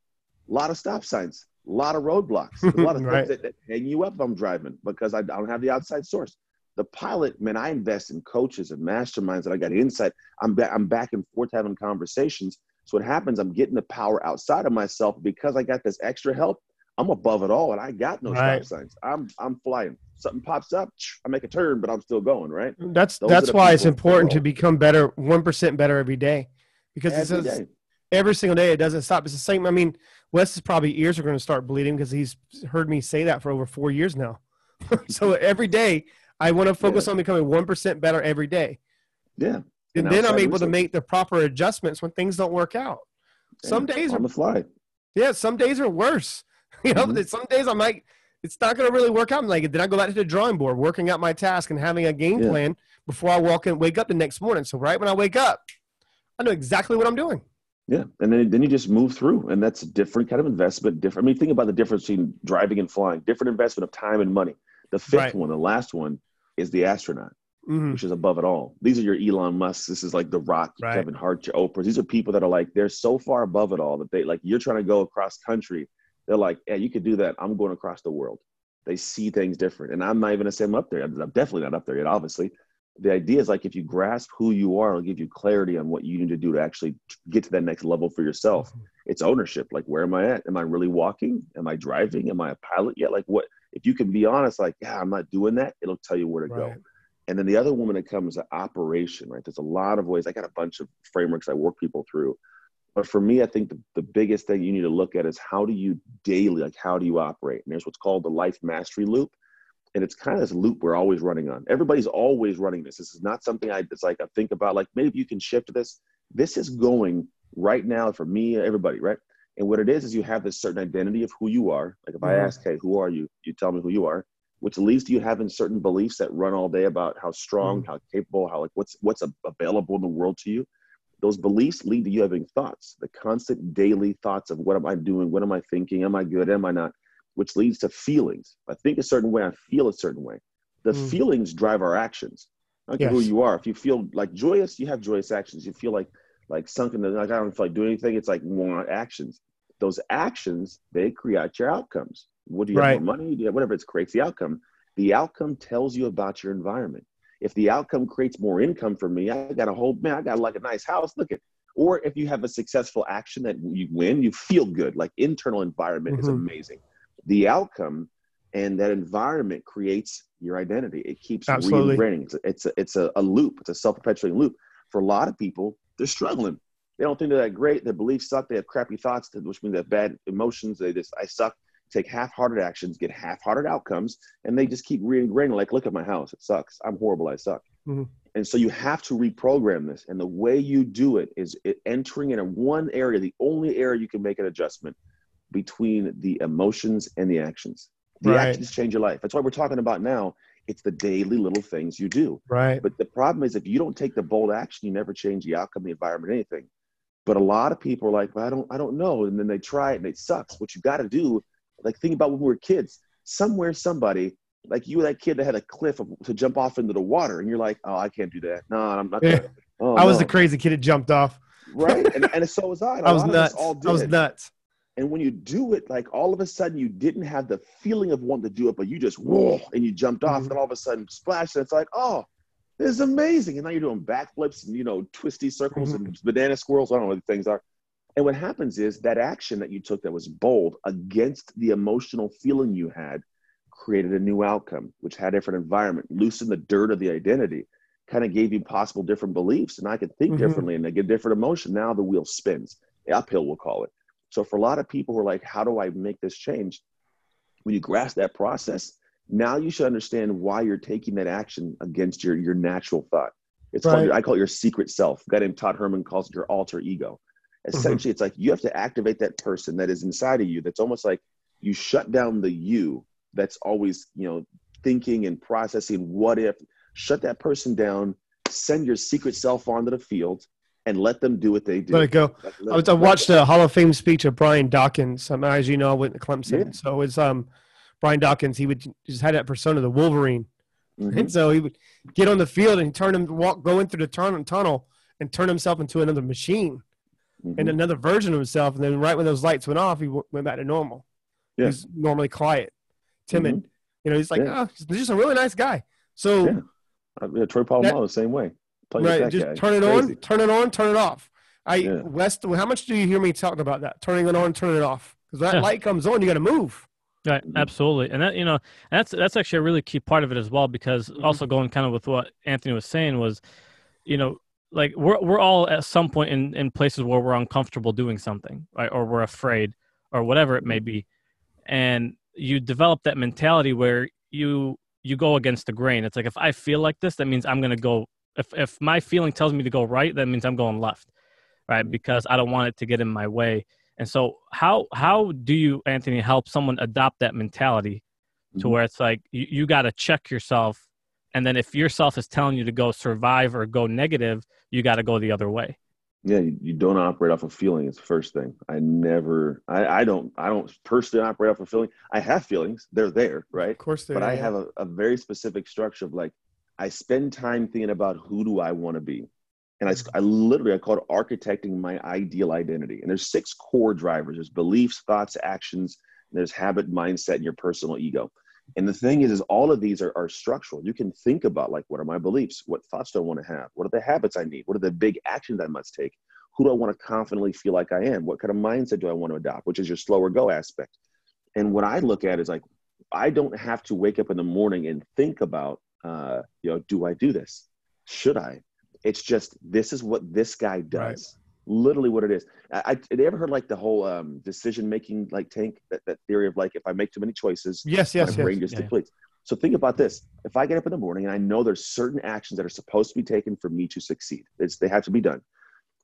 a lot of stop signs, a lot of roadblocks, a lot of Right. things that, that hang you up if I'm driving because I, don't have the outside source. The pilot, man, I invest in coaches and masterminds, that I got insight. I'm back. I'm back and forth having conversations. So what happens? I'm getting the power outside of myself because I got this extra help. I'm above it all, and I got no Right. stop signs. I'm I'm flying. Something pops up, I make a turn, but I'm still going. Right? That's Those that's why it's important to become better, one percent better every day, because Every says day. Every single day it doesn't stop. It's the same. I mean, Wes's probably ears are going to start bleeding because he's heard me say that for over four years now. so every day I want to focus Yeah. on becoming one percent better every day, Yeah. and And then I'm able to make the proper adjustments when things don't work out. Some days on are the fly. yeah, some days are worse. You know, Mhm. some days I might it's not going to really work out. I'm like, then I go back to the drawing board, working out my task and having a game Yeah. plan before I walk in, wake up the next morning. So right when I wake up, I know exactly what I'm doing. Yeah, and then then you just move through, and that's a different kind of investment. Different. I mean, think about the difference between driving and flying. Different investment of time and money. The fifth Right. one, the last one, is the astronaut, Mhm. which is above it all. These are your Elon Musk. This is like the Rock, Right. Kevin Hart, your Oprah. These are people that are like they're so far above it all that they like you're trying to go across country. They're like, yeah, you could do that. I'm going across the world. They see things different, and I'm not even gonna say I'm up there. I'm definitely not up there yet. Obviously, the idea is like if you grasp who you are, it'll give you clarity on what you need to do to actually get to that next level for yourself. Mm-hmm. It's ownership. Like, where am I at? Am I really walking? Am I driving? Am I a pilot yet? Like, what? If you can be honest, like, yeah, I'm not doing that. It'll tell you where to go. And then the other woman that comes to operation, right? There's a lot of ways. I got a bunch of frameworks I work people through. But for me, I think the, the biggest thing you need to look at is how do you daily, like how do you operate? And there's what's called the life mastery loop. And it's kind of this loop we're always running on. Everybody's always running this. This is not something I it's like I think about, like maybe you can shift this. This is going right now for me, everybody, right? And what it is is you have this certain identity of who you are. Like if I Mhm. ask, hey, who are you? You tell me who you are which leads to you having certain beliefs that run all day about how strong, Mm. how capable, how like what's what's available in the world to you. Those beliefs lead to you having thoughts, the constant daily thoughts of what am I doing, what am I thinking, am I good, am I not, which leads to feelings. If I think a certain way, I feel a certain way. The Mm. feelings drive our actions. I don't care who you are. If you feel like joyous, you have joyous actions. You feel like like sunken, like I don't feel like doing anything. It's like more actions. Those actions they create your outcomes. What do you Right. have more money? Do you have whatever it creates the outcome. The outcome tells you about your environment. If the outcome creates more income for me, I got a whole man, I got like a nice house. Look at or if you have a successful action that you win, you feel good. Like internal environment is Mhm. amazing. The outcome and that environment creates your identity. It keeps Absolutely. reingraining. It's a, it's a, it's a, a loop. It's a self-perpetuating loop. For a lot of people, they're struggling. They don't think they're that great. Their beliefs suck. They have crappy thoughts, which means they have bad emotions. They just, I suck. Take half-hearted actions, get half-hearted outcomes, and they just keep reingraining. Like, look at my house. It sucks. I'm horrible. I suck. Mhm. And so you have to reprogram this. And the way you do it is it entering in a one area, the only area you can make an adjustment between the emotions and the actions. The Right. actions change your life. That's why we're talking about now. It's the daily little things you do. Right. But the problem is if you don't take the bold action, you never change the outcome, the environment, anything. But a lot of people are like, well, I don't, I don't know. And then they try it and it sucks. What you got to do, like think about when we were kids, somewhere, somebody, like you were that kid that had a cliff of, to jump off into the water. And you're like, oh, I can't do that. No, I'm not. Yeah. gonna. Oh, I was no." the crazy kid that jumped off. right. And, and so was I. And I was lot of us nuts. I was nuts. And when you do it, like all of a sudden you didn't have the feeling of wanting to do it, but you just whoa and you jumped off, Mhm. and all of a sudden splash, and it's like, oh, this is amazing. And now you're doing backflips and you know, twisty circles Mm-hmm. and banana squirrels. I don't know what the things are. And what happens is that action that you took that was bold against the emotional feeling you had created a new outcome, which had a different environment, loosened the dirt of the identity, kind of gave you possible different beliefs. And I could think Mhm. differently and I get different emotion. Now the wheel spins. The Uphill, we'll call it. So for a lot of people who are like, how do I make this change? When you grasp that process, now you should understand why you're taking that action against your, your natural thought. It's called, Right. your, I call it your secret self. A guy named Todd Herman calls it your alter ego. Mm-hmm. Essentially, it's like you have to activate that person that is inside of you. That's almost like you shut down the you that's always, you know, thinking and processing what if. Shut that person down, send your secret self onto the field, and let them do what they do. Let it go. Like, I, let- I watched the Hall of Fame speech of Brian Dawkins. Um, as you know, I went to Clemson, Yeah. so it's um Brian Dawkins. He would just had that persona, the Wolverine, Mhm. and so he would get on the field and turn him walk go in through the tunnel, tunnel and turn himself into another machine Mhm. and another version of himself. And then right when those lights went off, he w- went back to normal. Yeah. He's normally quiet, timid. You know, he's like, Yeah. oh, he's just a really nice guy. So Yeah. Uh, Troy Polamalu, the same way. Play right, just guy. turn it Crazy. on, turn it on, turn it off. I Yeah. Wes, how much do you hear me talking about that? Turning it on, turning it off. Because that Yeah. light comes on, you got to move. Right, Mhm. absolutely, and that you know that's that's actually a really key part of it as well because Mhm. also going kind of with what Anthony was saying was, you know, like we're we're all at some point in in places where we're uncomfortable doing something, right, or we're afraid, or whatever it may be, and you develop that mentality where you you go against the grain. It's like if I feel like this, that means I'm gonna go. If if my feeling tells me to go right, that means I'm going left, right? Because I don't want it to get in my way. And so, how how do you, Anthony, help someone adopt that mentality to Mhm. where it's like you, you got to check yourself, and then if yourself is telling you to go survive or go negative, you got to go the other way. Yeah, you, you don't operate off of feeling. It's the first thing. I never. I, I don't. I don't personally operate off of feeling. I have feelings. They're there, right? Of course, they are. but I have a, a very specific structure of like I spend time thinking about who do I want to be, and mm-hmm. I literally I call it architecting my ideal identity. And there's six core drivers. There's beliefs, thoughts, actions. And there's habit, mindset, and your personal ego. And the thing is, is all of these are, are structural. You can think about like, what are my beliefs? What thoughts do I want to have? What are the habits I need? What are the big actions I must take? Who do I want to confidently feel like I am? What kind of mindset do I want to adopt? Which is your slower go aspect. And what I look at is like, I don't have to wake up in the morning and think about, uh, you know, do I do this? Should I? It's just this is what this guy does. Right. Literally, what it is. I, I you ever heard like the whole um, decision making like tank that, that theory of like if I make too many choices, yes, my yes, brain yes. just Yeah, yeah. depletes. So think about this: if I get up in the morning and I know there's certain actions that are supposed to be taken for me to succeed, it's, they have to be done.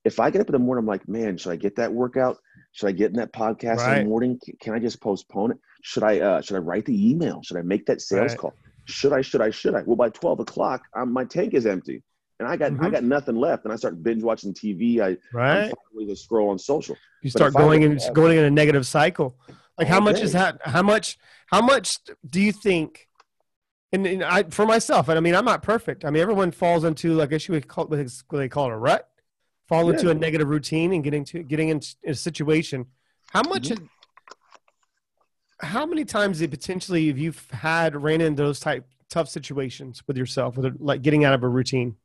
If I get up in the morning, I'm like, man, should I get that workout? Should I get in that podcast in the morning? Can, can I just postpone it? Should I? Uh, should I write the email? Should I make that sales Right. call? Should I? Should I? Should I? Well, by twelve o'clock, um, my tank is empty, and I got I Mhm. got nothing left, and I start binge watching TV. I I'm Right. just scroll on social. You but start going have- going in a negative cycle. Like how much day. is that? How much? How much do you think? And, and I, for myself, and I mean, I'm not perfect. I mean, everyone falls into like I guess you would call what they call it a rut, fall into a negative routine and getting to getting into a situation. How much? Mm-hmm. How many times have potentially have you had ran into those type tough situations with yourself, with like getting out of a routine?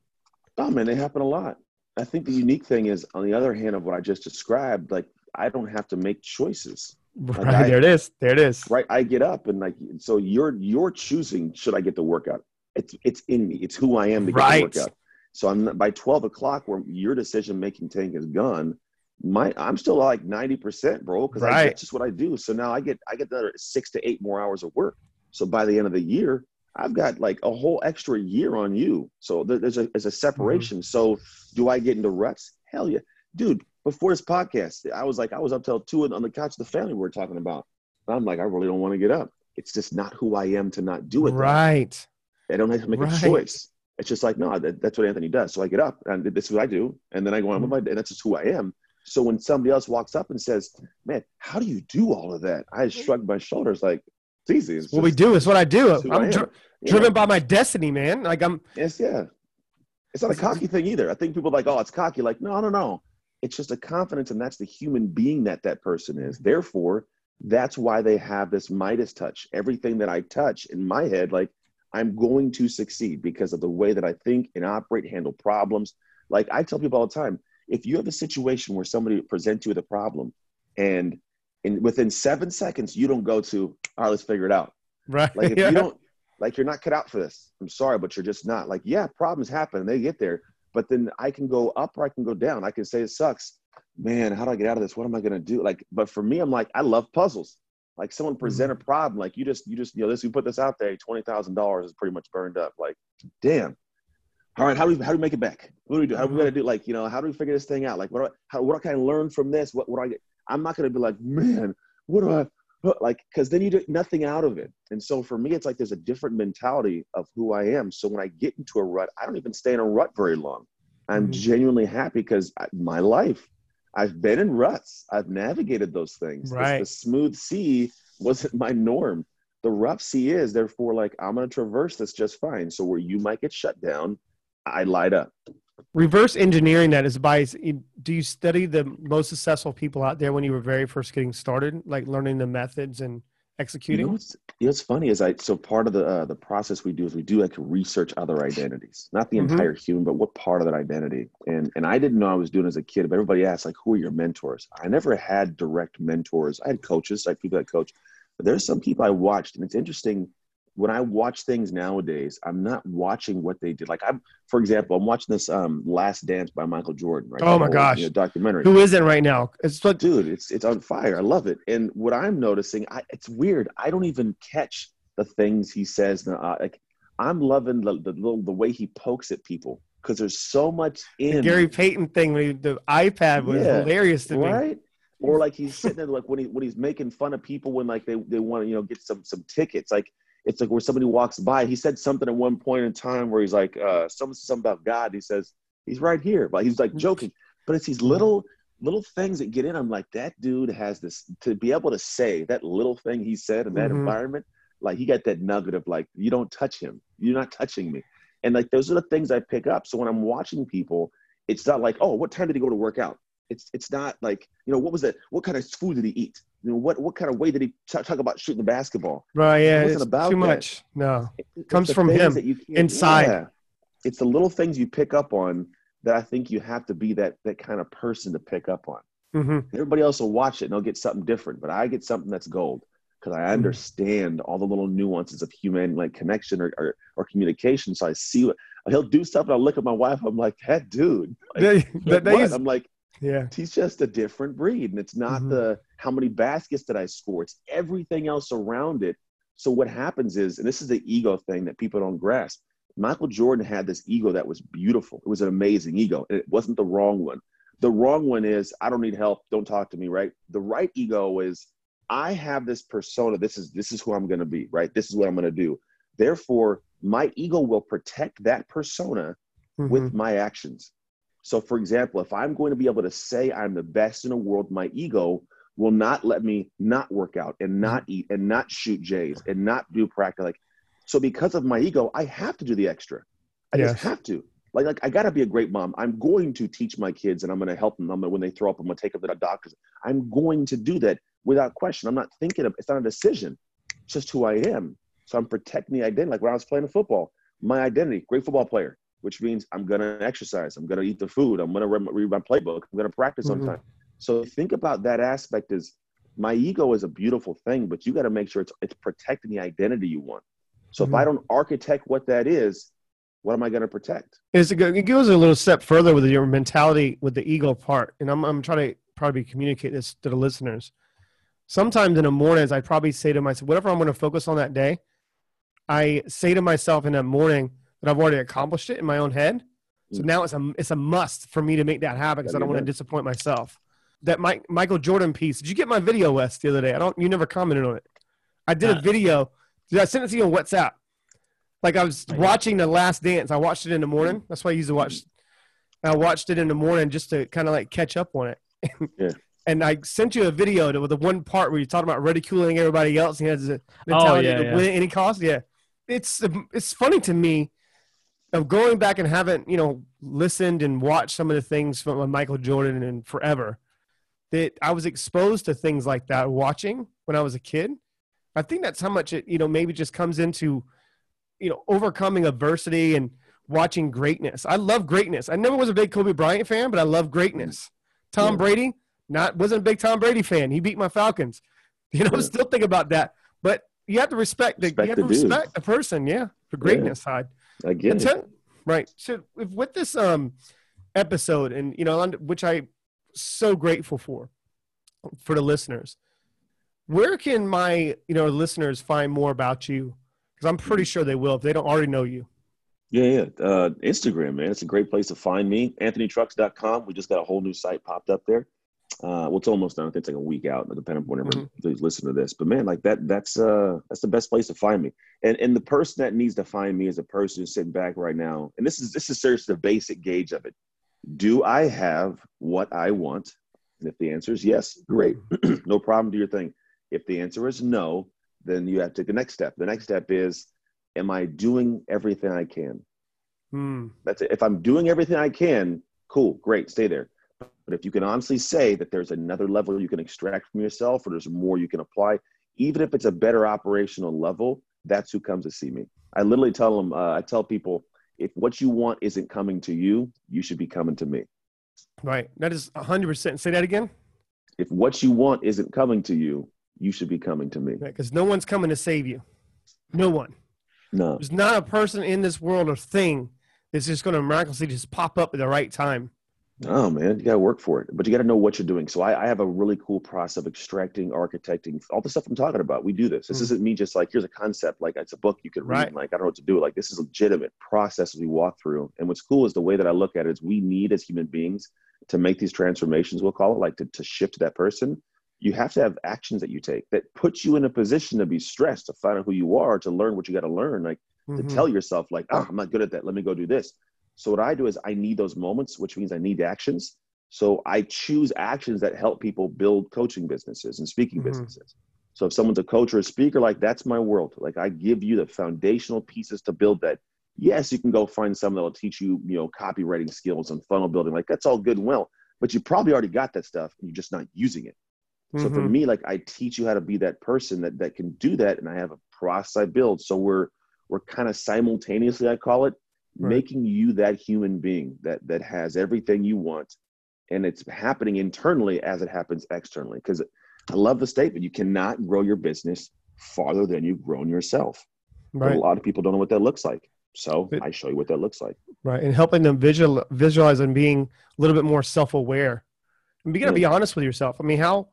Oh man, they happen a lot. I think the unique thing is, on the other hand of what I just described, like I don't have to make choices, Right I- there, it is. There it is. right? I get up and like, so you're you're choosing should I get the workout? It's it's in me. It's who I am to get Right. the workout. So I'm by twelve o'clock, where your decision making tank is gone, my I'm still like ninety percent, bro, because Right. that's just what I do. So now I get I get another six to eight more hours of work. So by the end of the year, I've got like a whole extra year on you. So there- there's a there's a separation. Mm-hmm. So do I get into ruts? Hell yeah, dude. Before this podcast, I was like I was up till two on the couch. The family we were talking about. And I'm like I really don't want to get up. It's just not who I am to not do it. though. Right. I don't have to make Right. a choice. It's just like, no, that, that's what Anthony does. So I get up and this is what I do. And then I go on with mm-hmm. my day. And that's just who I am. So when somebody else walks up and says, man, how do you do all of that? I just shrug my shoulders like, it's easy. It's What we do is what I do. I I'm am. dri- Yeah. driven by my destiny, man. Like I'm Yes, yeah. It's not a cocky thing either. I think people are like, oh, it's cocky. Like, no, no, no. It's just a confidence, and that's the human being that that person is. Therefore, that's why they have this Midas touch. Everything that I touch in my head, like, I'm going to succeed because of the way that I think and operate, handle problems. Like I tell people all the time, if you have a situation where somebody presents you with a problem, and in within seven seconds you don't go to, all right, let's figure it out. right. Like if Yeah. you don't, like you're not cut out for this. I'm sorry, but you're just not. Like yeah, problems happen and they get there, but then I can go up or I can go down. I can say it sucks, man. How do I get out of this? What am I gonna do? Like, but for me, I'm like I love puzzles. Like someone present mm-hmm. a problem, like you just you just you know this you put this out there, twenty thousand dollars is pretty much burned up. Like, damn. All right, how do we how do we make it back? What do we do? How do we gotta do? Like, you know, how do we figure this thing out? Like, what do I, how what can I learn from this? What what do I get? I'm not gonna be like, man, what do I what- like? Because then you get nothing out of it. And so for me, it's like there's a different mentality of who I am. So when I get into a rut, I don't even stay in a rut very long. I'm Mhm. genuinely happy because my life, I've been in ruts. I've navigated those things. The- Right. The, smooth sea wasn't my norm. The rough sea is. Therefore, like I'm going to traverse this just fine. So where you might get shut down, I light up. Reverse engineering that is by do you study the most successful people out there when you were very first getting started, like learning the methods and You executing? know what's, you know what's funny is I so part of the uh, the process we do is we do like research other identities, not the Mhm. entire human, but what part of that identity. And and I didn't know I was doing as a kid, but everybody asked like, who are your mentors? I never had direct mentors. I had coaches, like people that coach, but there's some people I watched, and it's interesting. When I watch things nowadays, I'm not watching what they did. Like I'm, for example, I'm watching this um, Last Dance by Michael Jordan. Right? Oh my whole, gosh. you know, documentary Who isn't right now? It's like dude it's it's on fire i love it and what i'm noticing I, it's weird i don't even catch the things he says uh, like i'm loving the, the little the way he pokes at people because there's so much the in Gary Payton thing when he, the iPad was Yeah, hilarious to me. right or like he's sitting there like when he when he's making fun of people when like they, they want to you know get some some tickets like it's like where somebody walks by he said something at one point in time where he's like uh something, something about god. He says he's right here. But he's like joking. But it's these little little things that get in. I'm like that dude has this to be able to say that little thing he said in that Mhm. environment like he got that nugget of like you don't touch him. You're not touching me. And like those are the things i pick up. So when i'm watching people it's not like oh what time did he go to work out it's it's not like you know what was it what kind of food did he eat you know what what kind of way did he t- talk about shooting the basketball Right? Yeah, wasn't it's about too that. much. No, It's Comes from him, that you inside. yeah. it's the little things you pick up on that i think you have to be that that kind of person to pick up on hmm everybody else will watch it and they'll get something different but i get something that's gold because i understand all the little nuances of human like connection or, or, or communication so i see what he'll do stuff and i'll look at my wife i'm like that dude like, They- like, that- they what? use- i'm like yeah, he's just a different breed and it's not Mhm. the how many baskets did i score? It's everything else around it. So what happens is and this is the ego thing that people don't grasp michael jordan had this ego that was beautiful. It was an amazing ego and it wasn't the wrong one. The wrong one is i don't need help. Don't talk to me right? The right ego is i have this persona. This is this is who i'm going to be right? This is what i'm going to do. Therefore my ego will protect that persona Mhm. with my actions. So, for example, if I'm going to be able to say I'm the best in the world, my ego will not let me not work out and not eat and not shoot Jays and not do practice. Like, so because of my ego, I have to do the extra. I Yes. just have to. Like, like I got to be a great mom. I'm going to teach my kids, and I'm going to help them. I'm gonna, when they throw up, I'm going to take them to the doctors. I'm going to do that without question. I'm not thinking of. It's not a decision. It's just who I am. So I'm protecting the identity. Like when I was playing football, my identity, great football player, which means I'm to exercise. I'm to eat the food. I'm to read my playbook. I'm to practice on Mhm. time. So think about that aspect is my ego is a beautiful thing, but you got to make sure it's, it's protecting the identity you want. So if I don't architect what that is, what am I going to protect? It's a good, it goes a little step further with your mentality with the ego part, and I'm I'm trying to probably communicate this to the listeners. Sometimes in the mornings, I probably say to myself, whatever I'm going to focus on that day, I say to myself in that morning that I've already accomplished it in my own head. So Mm. now it's a it's a must for me to make that happen because I don't want to disappoint myself. That Mike, Michael Jordan piece. Did you get my video, Wes, the other day? I don't. You never commented on it. I did a video. Did I send it to you on WhatsApp? Like I was watching The Last Dance. I watched it in the morning. That's why I used to watch. I watched it in the morning just to kind of like catch up on it. Yeah. And I sent you a video to, with the one part where you talked about ridiculing everybody else. And he has a Oh, mentality yeah, to yeah. win at any cost. Yeah, it's it's funny to me of going back and haven't you know listened and watched some of the things from uh, Michael Jordan and forever that I was exposed to things like that watching when I was a kid. I think that's how much it you know maybe just comes into you know overcoming adversity and watching greatness. I love greatness. I never was a big Kobe Bryant fan, but I love greatness. Tom Yeah. Brady, not wasn't a big Tom Brady fan. He beat my Falcons. You know, Yeah. still think about that. But you have to respect the Respect you have to the dude. respect the person, yeah, for greatness side. I get it. right. So if, with this um episode, and you know, which I so grateful for, for the listeners, where can my you know listeners find more about you? Because I'm pretty sure they will if they don't already know you. Yeah, yeah. Uh, Instagram, man. It's a great place to find me. AnthonyTrucks.com. We just got a whole new site popped up there. Uh, well, it's almost done. I think it's like a week out, depending on whenever Mhm. you listen to this. But man, like that, that's uh, that's the best place to find me. And and the person that needs to find me is a person who's sitting back right now. And this is this is seriously the basic gauge of it. do I have what I want? And if the answer is yes, great, no problem, do your thing. If the answer is no, then you have to take the next step. The next step is, am I doing everything I can? Hmm. That's it. If I'm doing everything I can, cool, great, stay there. But if you can honestly say that there's another level you can extract from yourself or there's more you can apply, even if it's a better operational level, that's who comes to see me. I literally tell them, uh, I tell people, if what you want isn't coming to you, you should be coming to me. Right. That is 100%. Say that again. If what you want isn't coming to you, you should be coming to me. Because no one's coming to save you. No one. No. There's not a person in this world or thing that's just going to miraculously just pop up at the right time. Oh man, you gotta work for it, but you gotta know what you're doing. So I, I have a really cool process of extracting, architecting, all the stuff I'm talking about. We do this. This Mm. isn't me just like here's a concept, like it's a book you can read. Right. And like I don't know what to do. Like this is legitimate process we walk through. And what's cool is the way that I look at it is we need as human beings to make these transformations. We'll call it like to, to shift that person. You have to have actions that you take that puts you in a position to be stressed, to find out who you are, to learn what you got to learn. Like to Mhm. tell yourself like oh i'm not good at that let me go do this so what i do is i need those moments which means i need actions so i choose actions that help people build coaching businesses and speaking Mhm. businesses so if someone's a coach or a speaker like that's my world like i give you the foundational pieces to build that yes you can go find someone that will teach you you know copywriting skills and funnel building like that's all good and well but you probably already got that stuff and you're just not using it so for Mhm. me, like I teach you how to be that person that that can do that, and I have a process I build. So we're we're kind of simultaneously, I call it, Right. making you that human being that that has everything you want, and it's happening internally as it happens externally. Because I love the statement: you cannot grow your business farther than you've grown yourself. But right. a lot of people don't know what that looks like. So But- I show you what that looks like. Right. And helping them visual, visualize and being a little bit more self aware. And be going to Yeah. be honest with yourself. I mean, how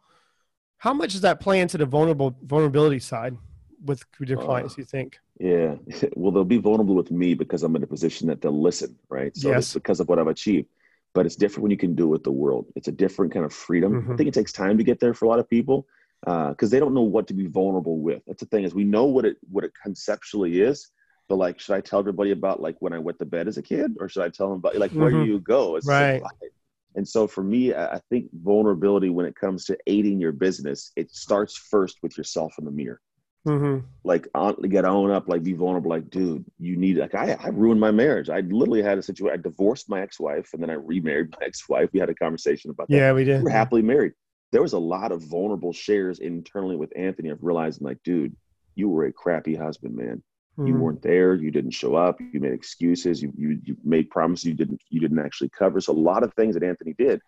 how much does that play into the vulnerable vulnerability side with your Uh, clients, you think? Yeah. Well, they'll be vulnerable with me because I'm in a position that they'll listen, right? So Yes. it's because of what I've achieved. But it's different when you can do it with the world. It's a different kind of freedom. I Mhm. think it takes time to get there for a lot of people because they don't know what to be vulnerable with. That's the thing is we know what it what it conceptually is, but like, should I tell everybody about like when I wet the bed as a kid, or should I tell them about like where Mhm. you go? It's Right. like- and so for me, I I think vulnerability when it comes to aiding your business, it starts first with yourself in the mirror Mm-hmm. like on, get own up, like be vulnerable. Like, dude, you need like I, I ruined my marriage. I literally had a situation. I divorced my ex-wife and then I remarried my ex-wife. We had a conversation about that. Yeah, we did. We're happily married. There was a lot of vulnerable shares internally with Anthony of realizing, like, dude, you were a crappy husband, man. You Mhm. weren't there. You didn't show up. You made excuses. You, you you made promises you didn't you didn't actually cover. So a lot of things that Anthony did.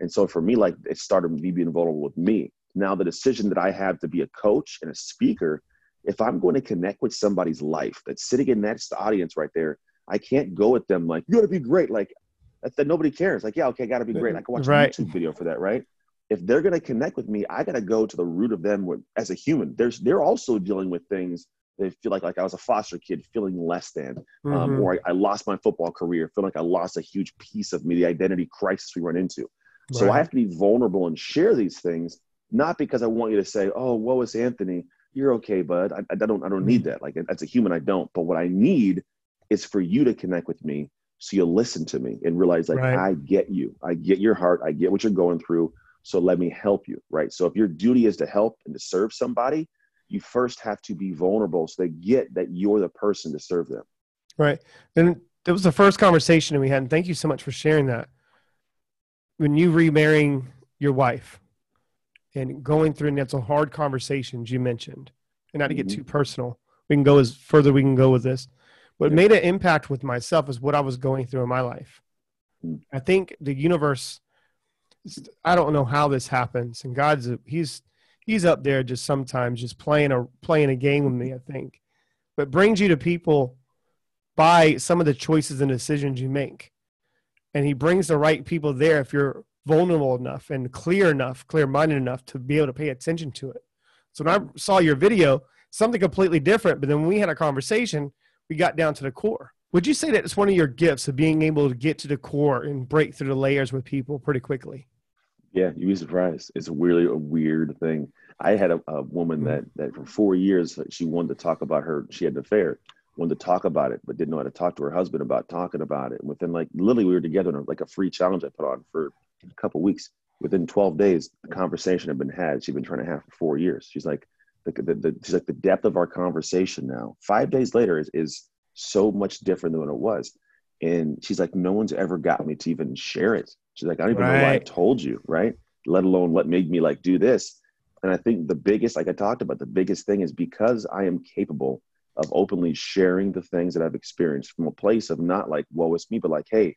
And so for me, like it started me being vulnerable with me. Now the decision that I have to be a coach and a speaker, if I'm going to connect with somebody's life that's sitting in that audience right there, I can't go at them like, you gotta be great. Like that, that nobody cares. Like, yeah, okay, I gotta be great. I can watch Right. a YouTube video for that, right? If they're gonna connect with me, I gotta go to the root of them with, as a human. There's they're also dealing with things they feel like like I was a foster kid feeling less than um, Mhm. or I, I lost my football career, feel like I lost a huge piece of me, the identity crisis we run into. So I have to be vulnerable and share these things, not because I want you to say, "Oh, woe is Anthony, you're okay, bud." I, I don't, I don't need mm. that. Like as a human, I don't. But what I need is for you to connect with me, so you'll listen to me and realize, like, Right. I get you, I get your heart, I get what you're going through. So let me help you, right? So if your duty is to help and to serve somebody, you first have to be vulnerable so they get that you're the person to serve them. Right. And that was the first conversation we had. And thank you so much for sharing that. When you remarrying your wife and going through, and that's a hard conversations you mentioned, and not to get Mhm. too personal, we can go as further we can go with this. What Yeah. made an impact with myself is what I was going through in my life. Mm. I think the universe, I don't know how this happens, and God's he's he's up there just sometimes just playing a playing a game with me. I think, but brings you to people by some of the choices and decisions you make. And he brings the right people there if you're vulnerable enough and clear enough, clear minded enough to be able to pay attention to it. So when I saw your video, something completely different, but then when we had a conversation, we got down to the core. Would you say that it's one of your gifts of being able to get to the core and break through the layers with people pretty quickly? Yeah, you'd be surprised. It's a really a weird thing. I had a, a woman that that for four years she wanted to talk about her. She had an affair wanted to talk about it, but didn't know how to talk to her husband about talking about it. And within like literally, we were together in like a free challenge I put on for a couple weeks. Within 12 days, the conversation had been had. She'd been trying to have for four years. She's like, the, the, the, she's like the depth of our conversation now. Five days later is is so much different than what it was. And she's like, no one's ever got me to even share it. She's like, I don't even know why I told you, right? Let alone what made me like do this. And I think the biggest, like I talked about, the biggest thing is because I am capable of openly sharing the things that I've experienced from a place of not like, woe is me, but like, hey,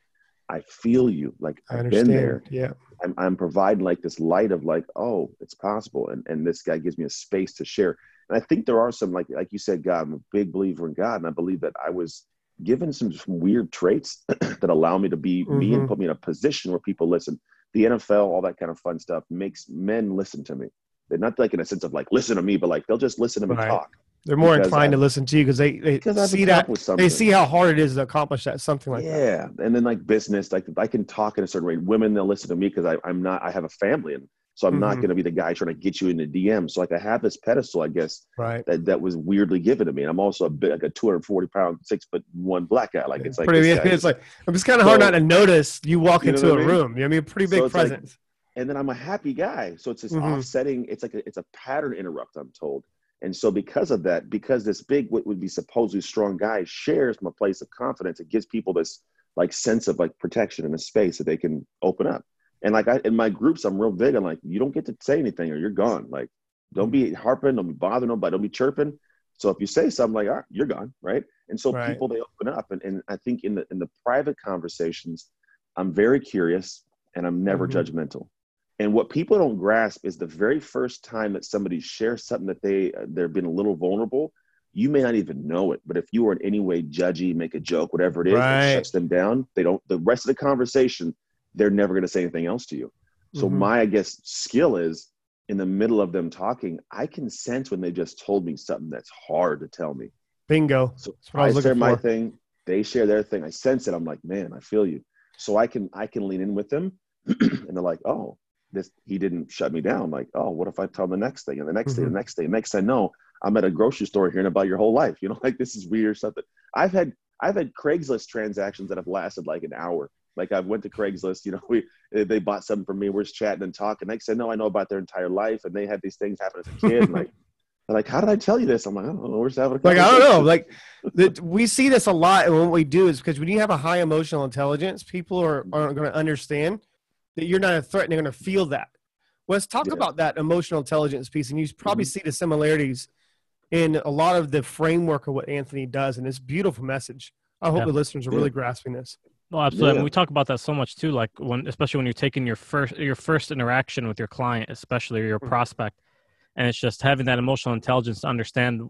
I feel you. Like I I've been there. Yeah. I'm, I'm providing like this light of like, oh, it's possible. And, and this guy gives me a space to share. And I think there are some, like, like you said, God, I'm a big believer in God. And I believe that I was given some, some weird traits that allow me to be me and Mhm. put me in a position where people listen. The NFL, all that kind of fun stuff makes men listen to me. They're not like in a sense of like, listen to me, but like they'll just listen to me Right. talk. They're more inclined to I've- listen to you because they, they see that they see how hard it is to accomplish that something like that. yeah and then like business like i can talk in a certain way women they'll listen to me because i'm not i have a family and so i'm not Mhm. going to be the guy trying to get you in the dm so like i have this pedestal i guess Right. that that was weirdly given to me and i'm also a bit like a 240 pound six foot one black guy like it's like, pretty, guy it's like it's kind of hard not to notice you walk You know into a I mean? room. You know I mean, a pretty So big like- presence. and then i'm a happy guy so it's this Mhm. offsetting it's like a, it's a pattern interrupt i'm told and so because of that because this big what would be supposedly strong guy shares from a place of confidence it gives people this like sense of like protection in a space that they can open up. And like I, in my groups i'm real big on like you don't get to say anything or you're gone. Like don't be harping don't be bothering nobody don't be chirping. So if you say something like all right you're gone right? And so Right. people they open up. And, and i think in the in the private conversations i'm very curious and i'm never Mhm. judgmental and what people don't grasp is the very first time that somebody shares something that they uh, they're being a little vulnerable, you may not even know it. But if you are in any way judgy, make a joke, whatever it is, Right. shuts them down. They don't. The rest of the conversation, they're never going to say anything else to you. So Mhm. my, I guess, skill is in the middle of them talking, I can sense when they just told me something that's hard to tell me. Bingo. So I I, share my for. thing, they share their thing. I sense it. I'm like, man, I feel you. So I can I can lean in with them, and they're like, oh, this he didn't shut me down. Like, oh, what if I tell the next thing and the next thing, Mhm. the next thing, next I know, I'm at a grocery store hearing about your whole life. You know, like this is weird something. I've had I've had Craigslist transactions that have lasted like an hour. Like I went to Craigslist, you know, we they bought something from me. We're just chatting and talking. Next thing I know, I know about their entire life, and they had these things happen as a kid. like, they're like, how did I tell you this? I'm like, I don't know. We're just having a Like I don't know. Like that we see this a lot, and what we do is because when you have a high emotional intelligence, people are aren't going to understand that you're not a threat, and they're going to feel that. Let's talk Yeah. about that emotional intelligence piece, and you probably Mhm. see the similarities in a lot of the framework of what Anthony does, and this beautiful message. I hope Yeah. the listeners are Yeah. really grasping this. Well, absolutely. I mean, we talk about that so much too. Like when, especially when you're taking your first your first interaction with your client, especially your Mhm. prospect, and it's just having that emotional intelligence to understand,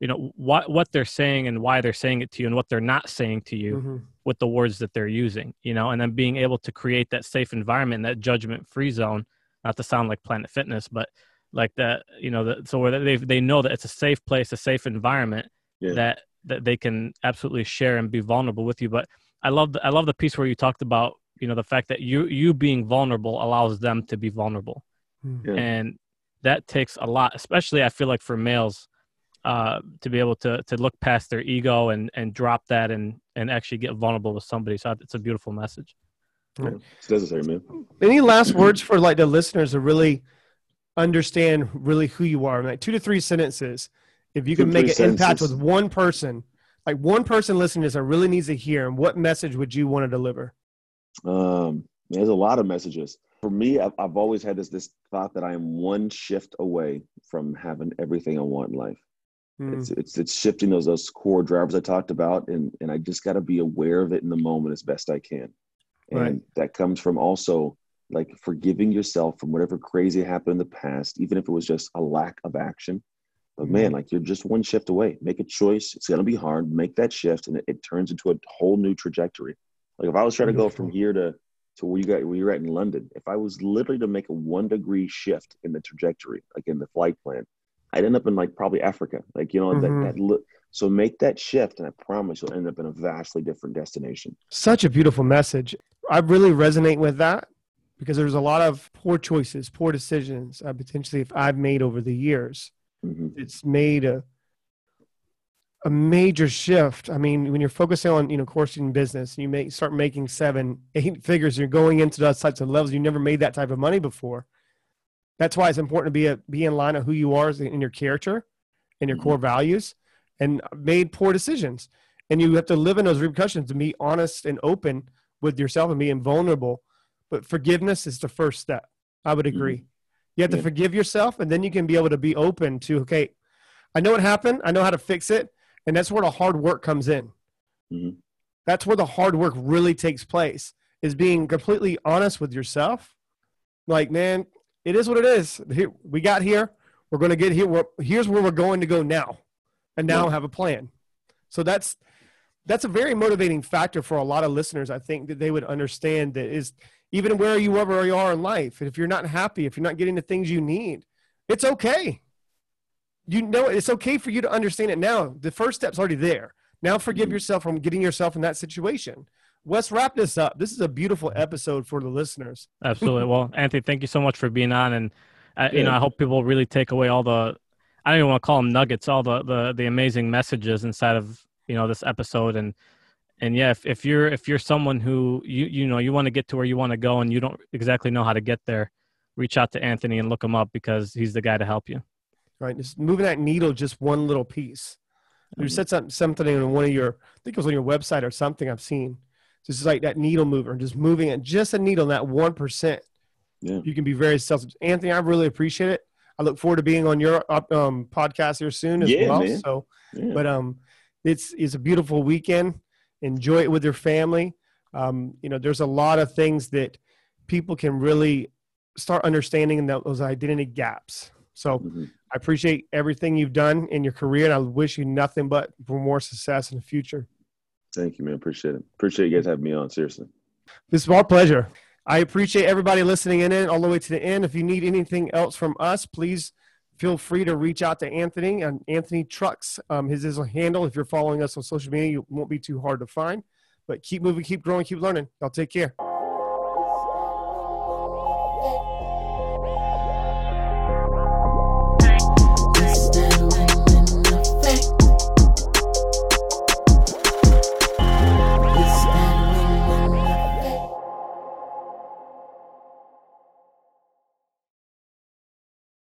you know, what what they're saying and why they're saying it to you, and what they're not saying to you Mhm. with the words that they're using. You know, and then being able to create that safe environment, that judgment free zone. Not to sound like Planet Fitness, but like that. You know, that so where they they know that it's a safe place, a safe environment Yeah. that that they can absolutely share and be vulnerable with you. But I love the, I love the piece where you talked about you know the fact that you you being vulnerable allows them to be vulnerable, Mm-hmm. Yeah. and that takes a lot. Especially I feel like for males, uh, to be able to to look past their ego and and drop that and and actually get vulnerable with somebody. So it's a beautiful message. Yeah. It's necessary, man. Any last words for like the listeners to really understand really who you are? Like two to three sentences. If you Two can make an three impact with one person, like one person listening to this that really needs to hear, and what message would you want to deliver? Um, there's a lot of messages. For me, I've, I've always had this this thought that I am one shift away from having everything I want in life. Mm, It's it's it's shifting those those core drivers I talked about, and and I just got to be aware of it in the moment as best I can. And Right. that comes from also like forgiving yourself from whatever crazy happened in the past, even if it was just a lack of action. But Mhm. man, like you're just one shift away. Make a choice. It's gonna be hard. Make that shift, and it, it turns into a whole new trajectory. Like if I was trying to go from here to to where you got where you're at in London, if I was literally to make a one degree shift in the trajectory, like in the flight plan, I'd end up in like probably Africa. Like you know Mhm. that that li- so make that shift, and I promise you'll end up in a vastly different destination. Such a beautiful message. I really resonate with that because there's a lot of poor choices, poor decisions, uh, potentially if I've made over the years. hmm It's made a a major shift. I mean, when you're focusing on, you know, coursing business, and you may start making seven, eight figures, you're going into those types of levels. You never made that type of money before. That's why it's important to be a, be in line of who you are in your character and your Mhm. core values, and made poor decisions. And you have to live in those repercussions to be honest and open with yourself and being vulnerable. But forgiveness is the first step. I would agree. You have to Yeah. forgive yourself, and then you can be able to be open to, okay, I know what happened. I know how to fix it. And that's where the hard work comes in. Mhm. That's where the hard work really takes place is being completely honest with yourself. Like, man, it is what it is. Here, we got here. We're going to get here. We're, here's where we're going to go now. And now Yeah. have a plan. So that's, that's a very motivating factor for a lot of listeners. I think that they would understand that is even where you ever you are in life. If you're not happy, if you're not getting the things you need, it's okay you know it's okay for you to understand it now. The first step's already there. Now forgive Mhm. yourself from getting yourself in that situation. Let's wrap this up. This is a beautiful episode for the listeners. Absolutely. Well, Anthony, thank you so much for being on, and I, you know, I hope people really take away all the, I don't even want to call them nuggets, all the the the amazing messages inside of you know this episode, and and yeah, if, if you're if you're someone who you you know you want to get to where you want to go and you don't exactly know how to get there, reach out to Anthony and look him up because he's the guy to help you. Right, just moving that needle just one little piece. You um, said something, something on one of your, I think it was on your website or something. I've seen just like that needle mover, just moving it, just a needle, that one percent. Yeah. You can be very self. Anthony, I really appreciate it. I look forward to being on your um, podcast here soon as Yeah, well. man. So Yeah. but um it's it's a beautiful weekend enjoy it with your family um you know there's a lot of things that people can really start understanding in those identity gaps so Mhm. i appreciate everything you've done in your career and i wish you nothing but for more success in the future Thank you, man. Appreciate it. Appreciate you guys having me on. Seriously. this is our pleasure i appreciate everybody listening in all the way to the end if you need anything else from us please feel free to reach out to anthony and anthony trucks um, his is a handle if you're following us on social media it won't be too hard to find but keep moving keep growing keep learning y'all take care